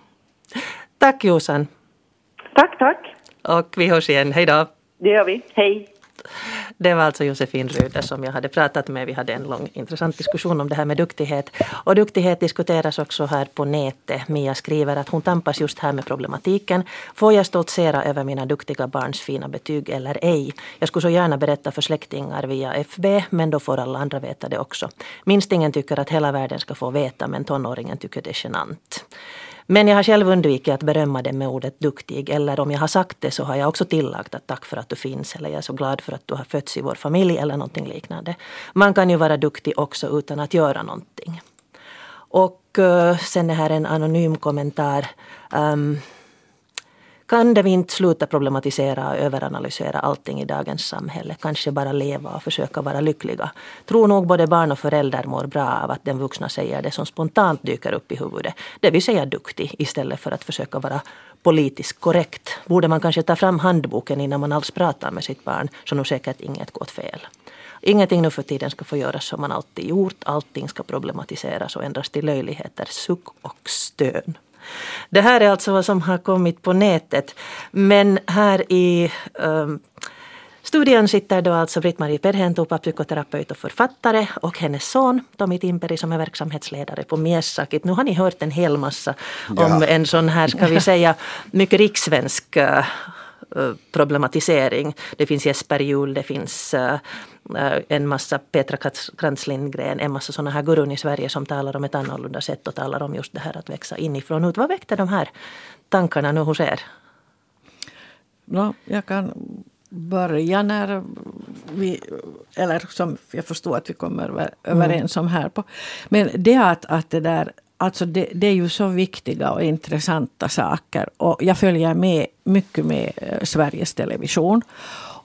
[SPEAKER 1] Tack Jossan.
[SPEAKER 6] Tack, tack.
[SPEAKER 1] Och vi hörs igen, hej då.
[SPEAKER 6] Det gör vi, hej.
[SPEAKER 1] Det var alltså Josefin Röder som jag hade pratat med. Vi hade en lång intressant diskussion om det här med duktighet. Och duktighet diskuteras också här på nätet. Mia skriver att hon tampas just här med problematiken. Får jag stoltsera över mina duktiga barns fina betyg eller ej? Jag skulle så gärna berätta för släktingar via FB, men då får alla andra veta det också. Minstingen tycker att hela världen ska få veta, men tonåringen tycker det är genant. Men jag har själv undvikit att berömma det med ordet duktig. Eller om jag har sagt det så har jag också tillagt att tack för att du finns. Eller jag är så glad för att du har fötts i vår familj eller någonting liknande. Man kan ju vara duktig också utan att göra någonting. Och eh, sen är här en anonym kommentar. Um, kan vi inte sluta problematisera och överanalysera allting i dagens samhälle? Kanske bara leva och försöka vara lyckliga. Tror nog både barn och föräldrar mår bra av att den vuxna säger det som spontant dyker upp i huvudet. Det vill säga duktig istället för att försöka vara politiskt korrekt. Borde man kanske ta fram handboken innan man alls pratar med sitt barn så nog säkert inget gått fel. Ingenting nu för tiden ska få göras som man alltid gjort. Allting ska problematiseras och ändras till löjligheter, suck och stön. Det här är alltså vad som har kommit på nätet. Men här i um, Studion sitter då alltså Britt-Marie Perhentupa, psykoterapeut och författare och hennes son Tommy Timperi som är verksamhetsledare på Miesakit. Nu har ni hört en hel massa
[SPEAKER 2] Ja.
[SPEAKER 1] om en sån här, ska vi [laughs] säga, mycket rikssvensk eh, problematisering. Det finns Jesper Juhl, det finns eh, eh, en massa Petra Krantz- Lindgren, en massa sådana här gurun i Sverige som talar om ett annorlunda sätt och talar om just det här att växa inifrån ut. Vad väckte de här tankarna nu hos er?
[SPEAKER 3] No, jag kan börja när vi, eller som jag förstår att vi kommer över- överens om här. På. Men det att, att det där, alltså det, det är ju så viktiga och intressanta saker. Och jag följer med mycket med eh, Sveriges Television.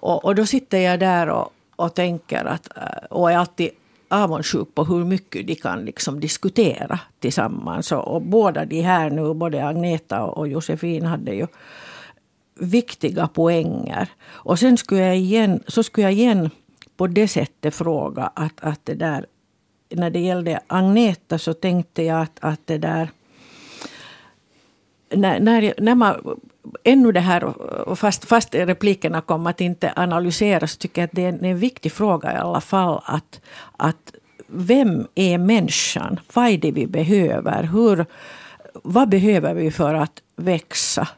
[SPEAKER 3] Och, och då sitter jag där och, och tänker att, eh, och är alltid avundsjuk på hur mycket de kan liksom diskutera tillsammans. Och, och båda de här nu, både Agneta och Josefin hade ju viktiga poänger. Och sen skulle jag igen, så skulle jag igen på det sättet fråga att, att det där, när det gällde Agneta så tänkte jag att, att det där när, när, när man, ännu det här, fast, fast replikerna kom att inte analyseras, så tycker jag att det är en, en viktig fråga i alla fall. Att, att vem är människan? Vad är det vi behöver? Hur, vad behöver vi för att växa?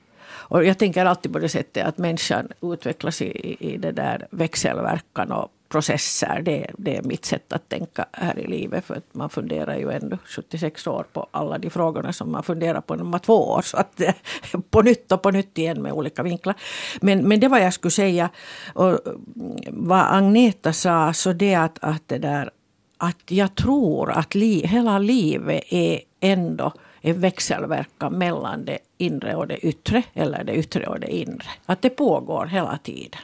[SPEAKER 3] Och jag tänker alltid på det sättet att människan utvecklas i, i det där växelverkan och processer. Det, det är mitt sätt att tänka här i livet. För att man funderar ju ändå 76 år på alla de frågorna som man funderar på när man var två år. Så att [laughs] på nytt och på nytt igen med olika vinklar. Men, men det var jag skulle säga. Och vad Agneta sa, så det att, att det där att jag tror att li, hela livet är ändå en växelverkan mellan det inre och det yttre, eller det yttre och det inre. Att det pågår hela tiden.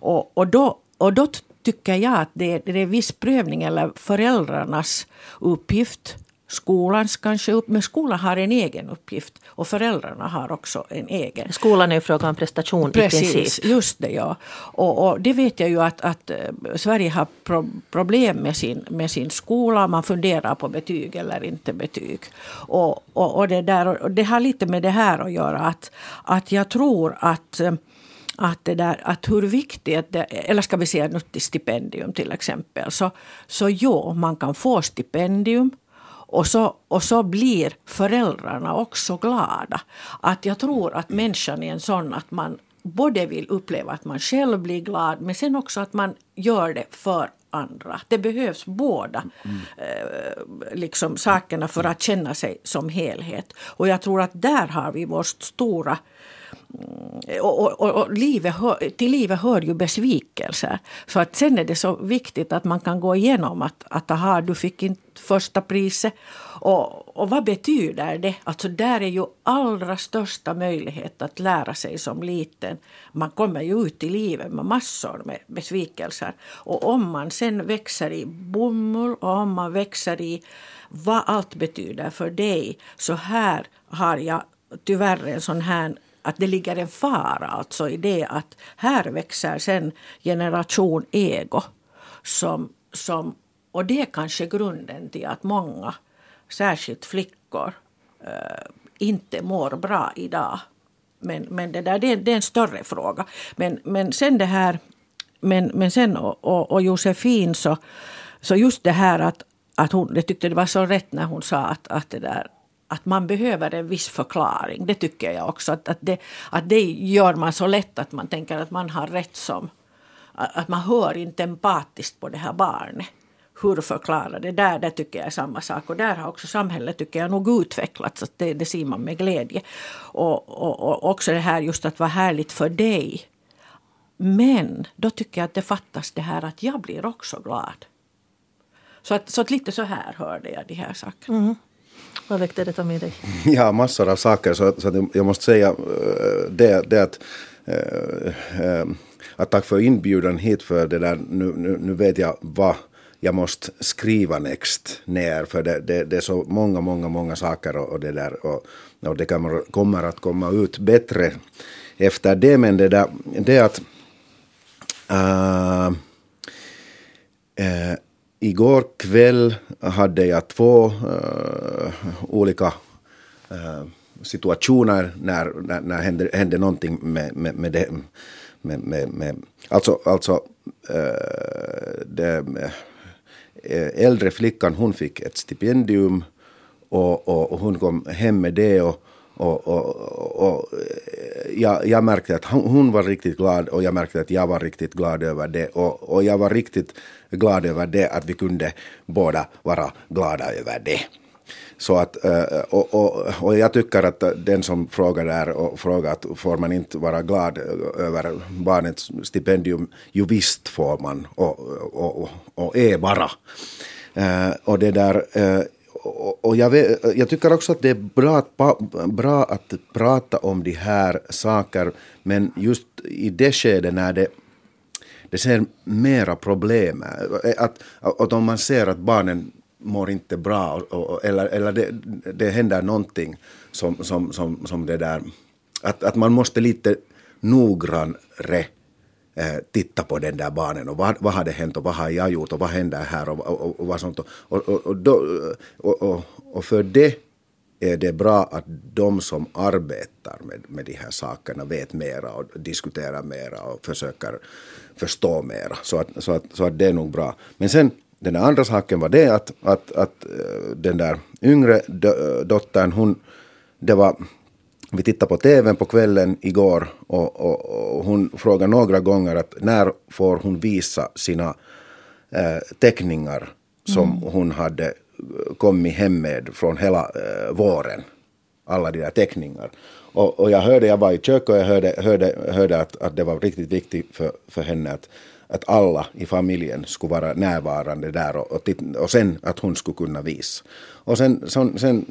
[SPEAKER 3] Och, och, då, och då tycker jag att det, det är viss prövning, eller föräldrarnas uppgift, skolans kanske upp, men skolan har en egen uppgift och föräldrarna har också en egen.
[SPEAKER 1] Skolan är ju fråga om prestation i
[SPEAKER 3] Precis,
[SPEAKER 1] princip.
[SPEAKER 3] just det ja. Och, och det vet jag ju att, att eh, Sverige har pro problem med sin, med sin skola. Man funderar på betyg eller inte betyg. Och, och, och, det, där, och det har lite med det här att göra. Att, att jag tror att eh, att, det där, att hur viktigt det eller ska vi säga något till stipendium till exempel. Så, så jo, man kan få stipendium och så, och så blir föräldrarna också glada. Att jag tror att människan är en sån att man både vill uppleva att man själv blir glad men sen också att man gör det för andra. Det behövs båda eh, liksom, sakerna för att känna sig som helhet. Och jag tror att där har vi vårt stora och, och, och, och livet hör, till livet hör ju besvikelser. Så att sen är det så viktigt att man kan gå igenom att, att aha, du fick inte första priset. Och, och vad betyder det? Alltså där är ju allra största möjlighet att lära sig som liten. Man kommer ju ut i livet med massor med besvikelser. Och om man sen växer i bomull och om man växer i vad allt betyder för dig. Så här har jag tyvärr en sån här att det ligger en fara alltså i det att här växer sen generation ego. Som, som, och det är kanske grunden till att många, särskilt flickor, eh, inte mår bra idag. Men, men det, där, det, är, det är en större fråga. Men, men sen det här, men, men sen och, och, och Josefin så, så just det här att, att hon, jag tyckte det var så rätt när hon sa att, att det där att man behöver en viss förklaring. Det tycker jag också. Att, att, det, att det gör man så lätt att man tänker att man har rätt som... Att man hör inte empatiskt på det här barnet. Hur förklara det? Där, där tycker jag är samma sak. Och där har också samhället tycker jag nog utvecklats. Att det, det ser man med glädje. Och, och, och också det här just att vara härligt för dig. Men då tycker jag att det fattas det här att jag blir också glad. Så att, så att lite så här hörde jag de här sakerna.
[SPEAKER 1] Mm. Vad väckte detta med dig? [laughs]
[SPEAKER 2] Ja, massor av saker. Så, så att jag måste säga eh, det, det att, äh, att tack för inbjudan hit för det där. Nu, nu, nu vet jag vad jag måste skriva next ner för det, det, det är så många, många, många saker och, och det där och, och det kommer, kommer att komma ut bättre efter det. Men det där, det att äh, äh, Igår kväll hade jag två uh, olika uh, situationer när, när, när hände, hände någonting med, med, med, det, med, med, med alltså, alltså uh, det, äh, äldre flickan hon fick ett stipendium och, och, och hon kom hem med det och, och, och, och eh, jag, jag, märkte att hon var riktigt glad och jag märkte att jag var riktigt glad över det och, och jag var riktigt glad över det att vi kunde båda vara glada över det. Så att, eh, och, och, och jag tycker att den som frågar där och frågar att får man inte vara glad över barnets stipendium, ju visst får man och, och, och är bara. Eh, och det där, och, och jag, vet, jag, tycker också att det är bra att, bra att prata om de här sakerna, men just i det skedet när det, det ser mera problem. Eh, att, att om man ser att barnen mår inte bra och, och, eller, eller det, det händer någonting som, som, som, som det där, att, att man måste lite noggrannare Eh, titta på den där barnen och vad, vad har det hänt och vad har jag gjort och vad händer här och, och, och vad sånt. Och, och, och, då, och, och, för det är det bra att de som arbetar med, med de här sakerna vet mera och diskuterar mera och försöker förstå mera. Så att, så, att, så att det är nog bra. Men sen den andra saken var det att, att, att eh, den där yngre dottern, hon, det var, vi tittade på tvn på kvällen igår och, och, och hon frågade några gånger att när får hon visa sina äh, teckningar som mm. hon hade kommit hem med från hela äh, våren. Alla de där teckningar. Och, och jag hörde, jag var i köket och jag hörde, hörde, hörde att, att det var riktigt viktigt för, för henne att att alla i familjen skulle vara närvarande där och, och, och sen att hon skulle kunna visa. Och sen, sen, sen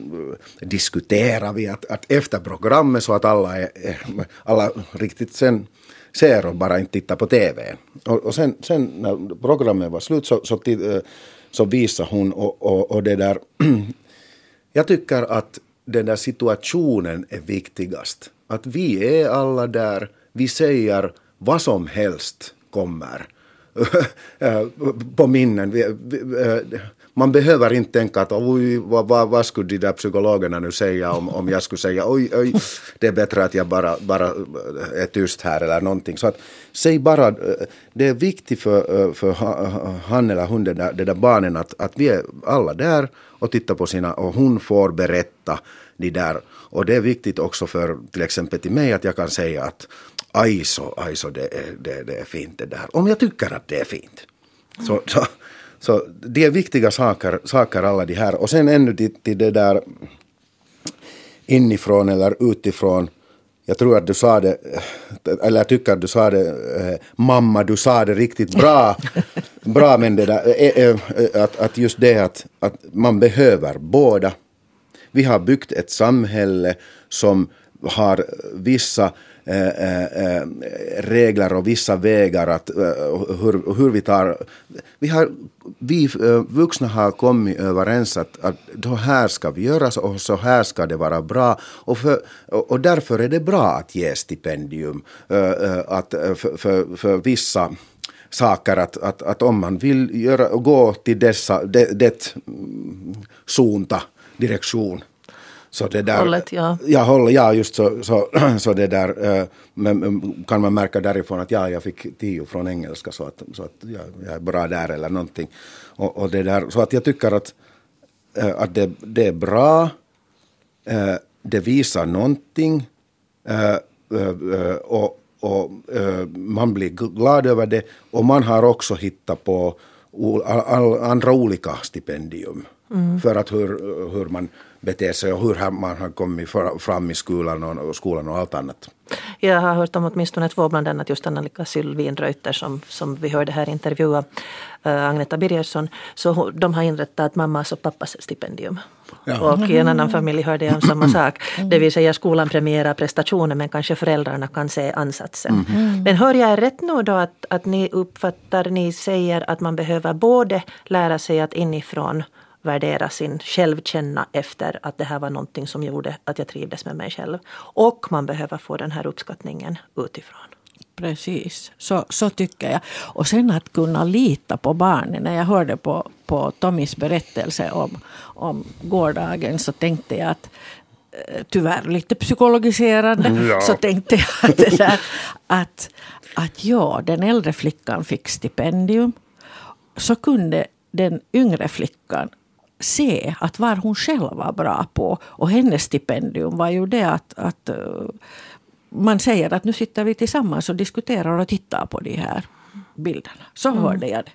[SPEAKER 2] äh, diskuterar vi att, att efter programmet så att alla, är, alla riktigt sen ser och bara inte tittar på TV. Och, och sen, sen när programmet var slut så, så, äh, så visade hon och, och, och det där. [clears throat] Jag tycker att den där situationen är viktigast. Att vi är alla där, vi säger vad som helst kommer [laughs] äh, på minnen. Man behöver inte tänka att oj, vad, vad, vad skulle de där psykologerna nu säga om, om jag skulle säga oj, oj, det är bättre att jag bara, bara eh, är tyst här eller någonting. Så att säg bara, eh, det är viktigt för, eh, för han eller hon, det där, det där barnen, att, att vi är alla där och tittar på sina, och hon får berätta de där. Och det är viktigt också för till exempel till mig att jag kan säga att aj så, aj så det, är, det, det är fint det där. Om jag tycker att det är fint. Så, så, så det är viktiga saker, saker alla de här. Och sen ännu till, till det där inifrån eller utifrån. Jag tror att du sa det, eller jag tycker att du sa det, eh, mamma, du sa det riktigt bra. [laughs] bra men det där, eh, eh, att, att just det att, att man behöver båda. Vi har byggt ett samhälle som har vissa Eh, eh, eh, regler och vissa vägar att eh, hur, hur vi tar... Vi, har, vi eh, vuxna har kommit överens att, att så här ska vi göra och så här ska det vara bra. Och, för, och därför är det bra att ge stipendium att, för, för, för vissa saker att, att, att om man vill göra, gå till dessa, det, det mm, sunta direktion så det där,
[SPEAKER 1] hållet, ja.
[SPEAKER 2] Ja, håll, ja just så, så, [clears throat] så det där men, kan man märka därifrån att ja, jag fick tio från engelska så att, så att ja, jag är bra där eller någonting. Och, och det där, så att jag tycker att, äh, att det, det är bra, äh, det visar någonting och, och man blir glad över det och man har också hittat på andra olika stipendium mm. för att hur, hur man beter sig och hur man har kommit fram i skolan och, skolan och allt annat.
[SPEAKER 1] Jag har hört om åtminstone två, bland annat just Anna-Lika Sylvin Reuter som, som vi hörde här intervjua äh, Agneta Birgersson. Så de har inrättat mammas och pappas stipendium. Ja. Och i en annan familj hörde jag om samma sak. Det vill säga skolan premierar prestationen men kanske föräldrarna kan se ansatsen. Mm. Men hör jag rätt nu då att, att ni uppfattar, ni säger att man behöver både lära sig att inifrån värdera sin självkänna efter att det här var någonting som gjorde att jag trivdes med mig själv. Och man behöver få den här uppskattningen utifrån.
[SPEAKER 3] Precis, så, så tycker jag. Och sen att kunna lita på barnen. När jag hörde på, på Tommys berättelse om, om gårdagen så tänkte jag att eh, tyvärr lite psykologiserande,
[SPEAKER 2] Mm, Ja.
[SPEAKER 3] så tänkte jag att, det där, att, att ja, den äldre flickan fick stipendium. Så kunde den yngre flickan se att vad hon själv var bra på. Och hennes stipendium var ju det att, att eh, man säger att nu sitter vi tillsammans och diskuterar och tittar på de här bilderna. Så hörde jag det.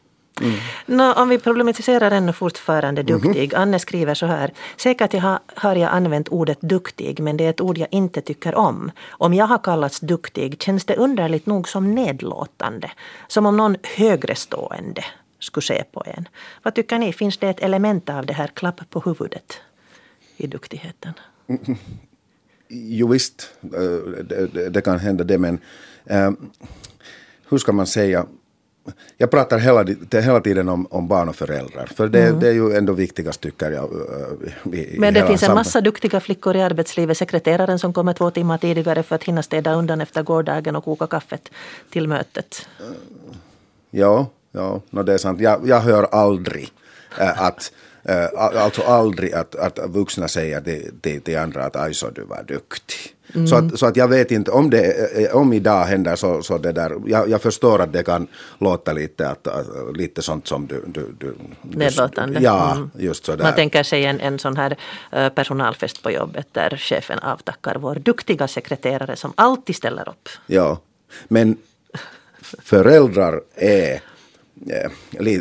[SPEAKER 1] Nå, om vi problematiserar ännu fortfarande duktig. Anne skriver så här. Säkert jag har, har jag använt ordet duktig men det är ett ord jag inte tycker om. Om jag har kallats duktig känns det underligt nog som nedlåtande. Som om någon högre stående skulle se på en. Vad tycker ni? Finns det ett element av det här klapp på huvudet i duktigheten?
[SPEAKER 2] Jo visst, eh, det, det, kan hända det men eh, hur ska man säga? Jag pratar hela, hela tiden om, om barn och föräldrar. För det, det är ju ändå viktigast tycker jag. eh, I,
[SPEAKER 1] Men det finns en massa duktiga flickor i arbetslivet. Sekreteraren som kommer två timmar tidigare för att hinna städa undan efter gårdagen och koka kaffet till mötet.
[SPEAKER 2] Ja, ja no, det är sant. Jag, jag hör aldrig äh, att äh, alltså aldrig att, att vuxna säger till, till, till andra att aj så du var duktig. Så, att, så att jag vet inte om det eh, om idag händer så, så det där. Jag, jag förstår att det kan låta lite, att, lite sånt som du... du, du
[SPEAKER 1] Nedlåtande.
[SPEAKER 2] Ja,
[SPEAKER 1] Mm.
[SPEAKER 2] just så där.
[SPEAKER 1] Man tänker sig en, en sån här personalfest på jobbet där chefen avtackar vår duktiga sekreterare som alltid ställer upp.
[SPEAKER 2] Ja, men föräldrar är... eh, eh,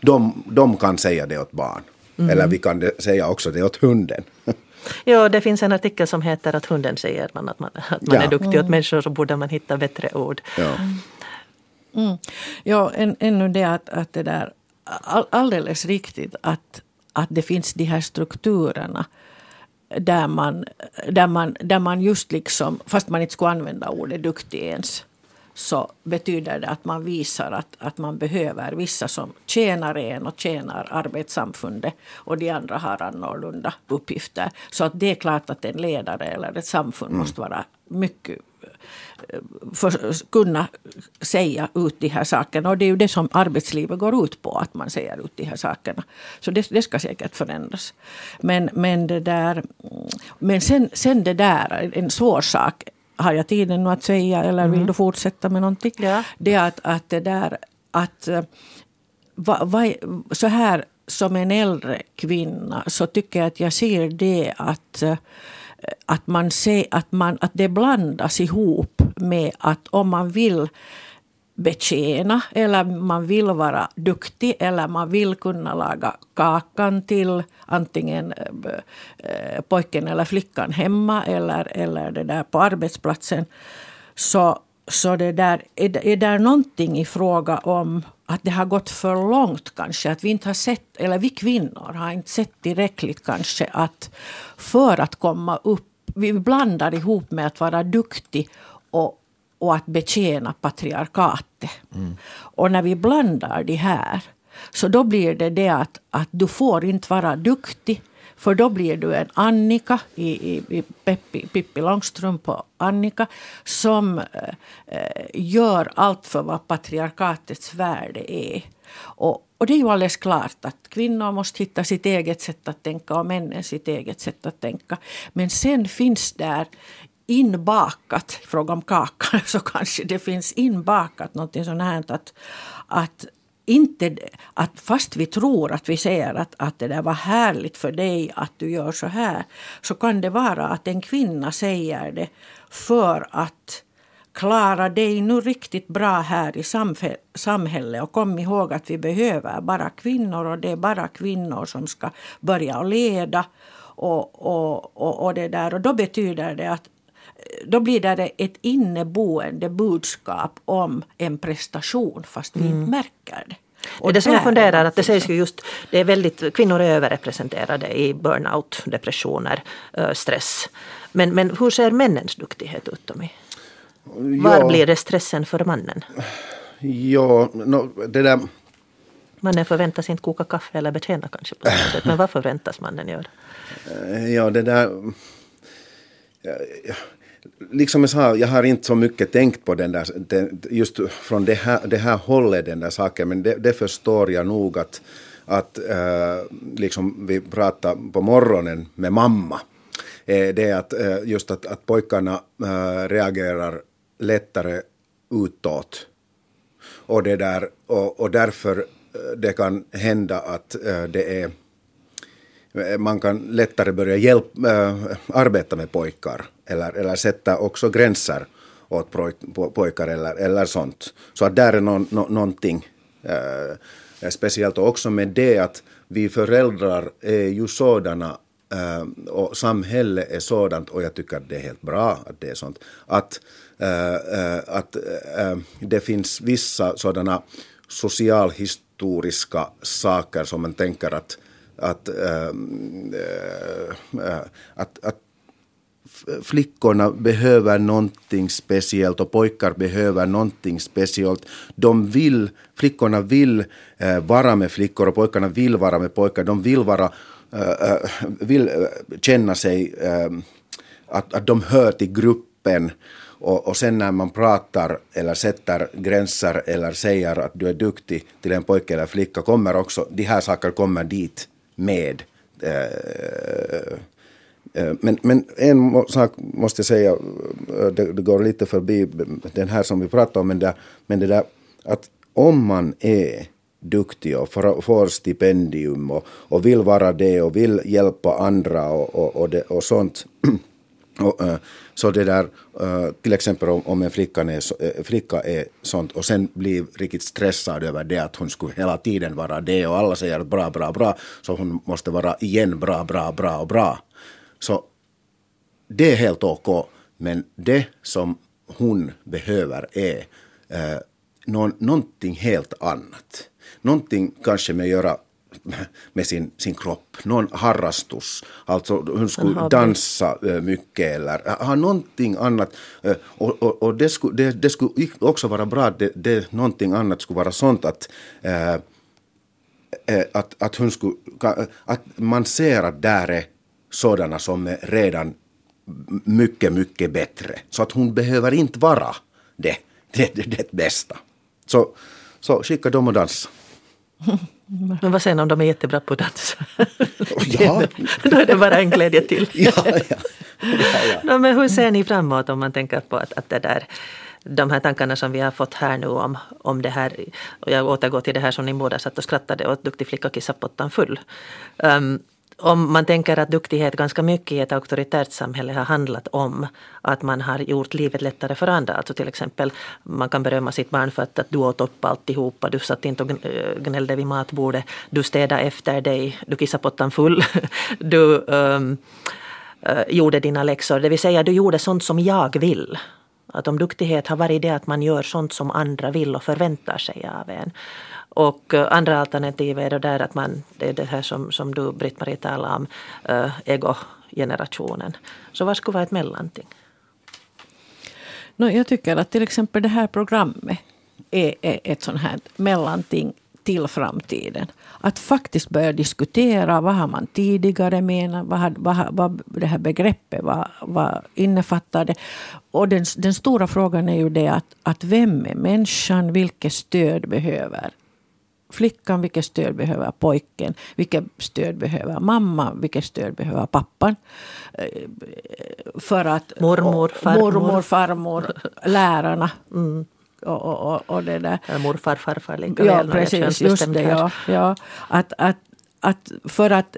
[SPEAKER 2] De, de kan säga det åt barn. Eller vi kan säga också det åt hunden. [laughs]
[SPEAKER 1] Ja, det finns en artikel som heter att hunden säger man att man, att man
[SPEAKER 2] Ja.
[SPEAKER 1] är duktig åt människor så borde man hitta bättre ord.
[SPEAKER 2] Ja.
[SPEAKER 3] Mm. Ja, en, ännu det att, att det där all, alldeles riktigt att, att det finns de här strukturerna där man, där, man, där man just liksom, fast man inte skulle använda ordet duktig ens, så betyder det att man visar att, att man behöver vissa som tjänar en och tjänar arbetssamfundet och de andra har annorlunda uppgifter. Så att det är klart att en ledare eller ett samfund måste vara mycket eh, för, kunna säga ut de här sakerna. Och det är ju det som arbetslivet går ut på, att man säger ut de här sakerna. Så det, det ska säkert förändras. Men, men, det där, men sen, sen det där, en svår sak, har jag tiden nu att säga eller vill du fortsätta med någonting?
[SPEAKER 1] Ja.
[SPEAKER 3] Det är att, att det där att eh, va, va, så här som en äldre kvinna så tycker jag att jag ser det att, eh, att, man ser, att, man, att det blandas ihop med att om man vill betjäna eller man vill vara duktig eller man vill kunna laga kakan till antingen eh, eh, pojken eller flickan hemma eller, eller det där på arbetsplatsen. Så, så det där, är, det- är där någonting i fråga om att det har gått för långt kanske. Att vi inte har sett, eller vi kvinnor har inte sett tillräckligt kanske att för att komma upp, vi blandar ihop med att vara duktig och, och att betjäna patriarkatet. Och när vi blandar det här så då blir det det att, att du får inte vara duktig för då blir du en Annika i, i, i Peppi, Pippi Långstrump och Annika som eh, eh, gör allt för vad patriarkatets värde är. Och, och det är ju alldeles klart att kvinnor måste hitta sitt eget sätt att tänka och männen sitt eget sätt att tänka. Men sen finns där inbakat, i fråga om kakan, [laughs] så kanske det finns inbakat någonting sånt här att, att inte att fast vi tror att vi säger att, att det där var härligt för dig att du gör så här så kan det vara att en kvinna säger det för att klara dig nu riktigt bra här i samhället. Och kom ihåg att vi behöver bara kvinnor och det är bara kvinnor som ska börja att leda och, och, och, och det där. Och då betyder det att då blir det ett inneboende budskap om en prestation fast vi inte märker det.
[SPEAKER 1] Och det som jag funderar, att det sägs ju just, det är väldigt, kvinnor är överrepresenterade i burnout, depressioner, eh, stress. Men, men hur ser männens duktighet ut Tommy? Var
[SPEAKER 2] Ja.
[SPEAKER 1] blir det stressen för mannen?
[SPEAKER 2] Ja, no, det där...
[SPEAKER 1] Mannen förväntas inte koka kaffe eller betjäna kanske på sätt. Men vad förväntas mannen göra?
[SPEAKER 2] Ja, det där... Ja, ja, Liksom jag sa, jag har inte så mycket tänkt på den där, den, just från det här, det här hållet, den där saken, men det, det förstår jag nog att, att äh, liksom vi pratar på morgonen med mamma. Äh, det att äh, just att, att pojkarna äh, reagerar lättare utåt. Och, det där, och, och därför det kan hända att äh, det är man kan lättare börja hjälp, äh, arbeta med pojkar eller, eller sätta också gränser åt pojkar eller, eller sånt. Så att där är no, no, någonting äh, speciellt och också med det att vi föräldrar är ju sådana äh, och samhället är sådant och jag tycker att det är helt bra att det är sånt. Att, äh, att det finns vissa sådana socialhistoriska saker som man tänker att att, äh, äh, att, att flickorna behöver någonting speciellt och pojkar behöver någonting speciellt. De vill, flickorna vill eh, vara med flickor och pojkarna vill vara med pojkar. De vill, vara, eh, eh, vill eh, känna sig att, att de hör till gruppen. Och, och sen när man pratar eller sätter gränser eller säger att du är duktig till en pojke eller flicka kommer också, de här sakerna kommer dit med. Eh, Eh, men, men en sak måste jag säga, eh, det, det, går lite förbi den här som vi pratade om, men det, men det där att om man är duktig och får, får stipendium och, och vill vara det och vill hjälpa andra och, och, och, det, och sånt [clears throat] och, eh, så det där, till exempel om, om en flicka är, flicka är sånt och sen blir riktigt stressad över det att hon skulle hela tiden vara det och alla säger bra, bra, bra, så hon måste vara igen bra, bra, bra och bra. Så det är helt ok, men det som hon behöver är uh, någon, någonting helt annat. Någonting kanske med att göra med sin, sin kropp, någon harrastus, alltså hon skulle dansa eh, mycket eller ha någonting annat. Eh, och, och, och det, skulle, det, det, skulle också vara bra det, det, någonting annat skulle vara sånt att äh, att, att, hon skulle, att man ser att där är sådana som är redan mycket, mycket bättre. Så att hon behöver inte vara det, det, det, det bästa. Så, så skicka dem och dansa. [laughs]
[SPEAKER 1] Men vad sen om de är jättebra på att dansa? [laughs]
[SPEAKER 2] Ja. [laughs]
[SPEAKER 1] Då är det bara en glädje till.
[SPEAKER 2] ja, ja. ja,
[SPEAKER 1] ja. Men hur ser ni framåt om man tänker på att, att det där de här tankarna som vi har fått här nu om, om det här, och jag återgår till det här som ni båda satt och skrattade åt, duktig flicka kissar pottan full. Um, om man tänker att duktighet ganska mycket i ett auktoritärt samhälle har handlat om att man har gjort livet lättare för andra. Alltså till exempel man kan berömma sitt barn för att, att du åt upp alltihopa, du satt inte och eh, gnällde vid matbordet, du städade efter dig, du kissade pottan full, [laughs] du um, uh, gjorde dina läxor. Det vill säga du gjorde sånt som jag vill. Att om duktighet har varit det att man gör sånt som andra vill och förväntar sig av en. Och eh, andra alternativ är då där att man, det är det här som, som du Britt-Marie talade om, äh, ego-generationen. Så vad skulle vara ett mellanting?
[SPEAKER 3] No, jag tycker att till exempel det här programmet är, är ett sånt här mellanting till framtiden. Att faktiskt börja diskutera vad har man tidigare menat, vad, vad, vad det här begreppet vad, vad innefattar det. Och den, den stora frågan är ju det att, att vem är människan, vilket stöd behöver flickan, vilket stöd behöver pojken, vilket stöd behöver mamma, vilket stöd behöver pappan. Eh,
[SPEAKER 1] för att, mormor, farmor,
[SPEAKER 3] mormor, farmor lärarna. Mm. Och, och, och, det där.
[SPEAKER 1] Morfar, farfar
[SPEAKER 3] lika ja, väl. Precis, just det, ja, ja. Att, att, att för att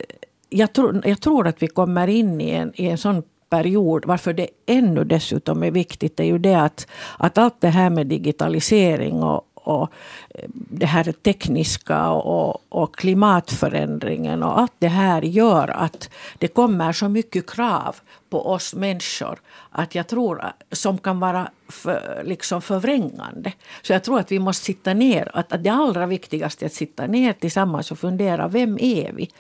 [SPEAKER 3] jag tror, jag tror att vi kommer in i en, i en sån period, varför det ännu dessutom är viktigt, är ju det att, att allt det här med digitalisering och, och eh, det här tekniska och, och klimatförändringen och allt det här gör att det kommer så mycket krav på oss människor att jag tror som kan vara för, liksom förvrängande. Så jag tror att vi måste sitta ner, att, att det allra viktigaste är att sitta ner tillsammans och fundera, vem är vi?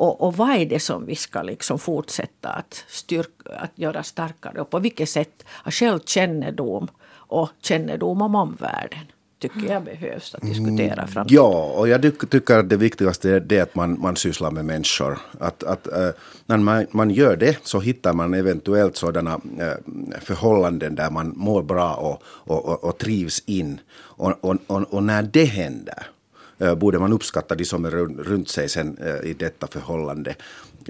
[SPEAKER 3] Och, och vad är det som vi ska liksom fortsätta att, styrka, att göra starkare och på vilket sätt självkännedom och kännedom om omvärlden tycker jag behövs att diskutera mm, framtiden.
[SPEAKER 2] Ja, och jag tycker att det viktigaste är det att man, man sysslar med människor. Att, att, äh, när man, man gör det så hittar man eventuellt sådana äh, förhållanden där man mår bra och, och, och, och trivs in. Och, och, och, och, när det händer borde man uppskatta de som är runt sig sen i detta förhållande.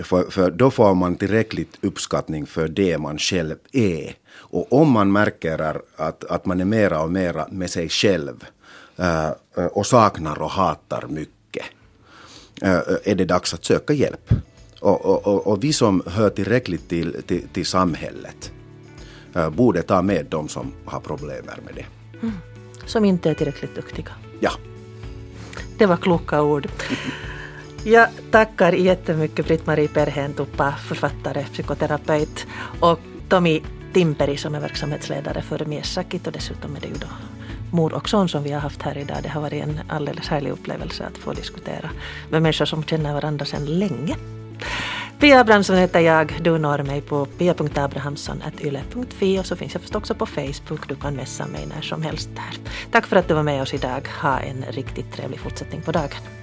[SPEAKER 2] För, för då får man tillräckligt uppskattning för det man själv är. Och om man märker att, att man är mera och mera med sig själv och saknar och hatar mycket är det dags att söka hjälp. Och, och, och, vi som hör tillräckligt till, till, till samhället borde ta med de som har problem med det. Mm.
[SPEAKER 1] Som inte är tillräckligt duktiga.
[SPEAKER 2] Ja.
[SPEAKER 1] Det var kloka ord. Jag tackar jättemycket Britt-Marie Perhentuppa, författare, psykoterapeut och Tommy Timperi som är verksamhetsledare för Miesakit och dessutom är det ju då mor och son som vi har haft här idag. Det har varit en alldeles härlig upplevelse att få diskutera med människor som känner varandra sedan länge. Pia Abrahamsson heter jag. Du når mig på pia.abrahamsson.yle.fi och så finns jag förstås också på Facebook. Du kan messa mig när som helst där. Tack för att du var med oss idag. Ha en riktigt trevlig fortsättning på dagen.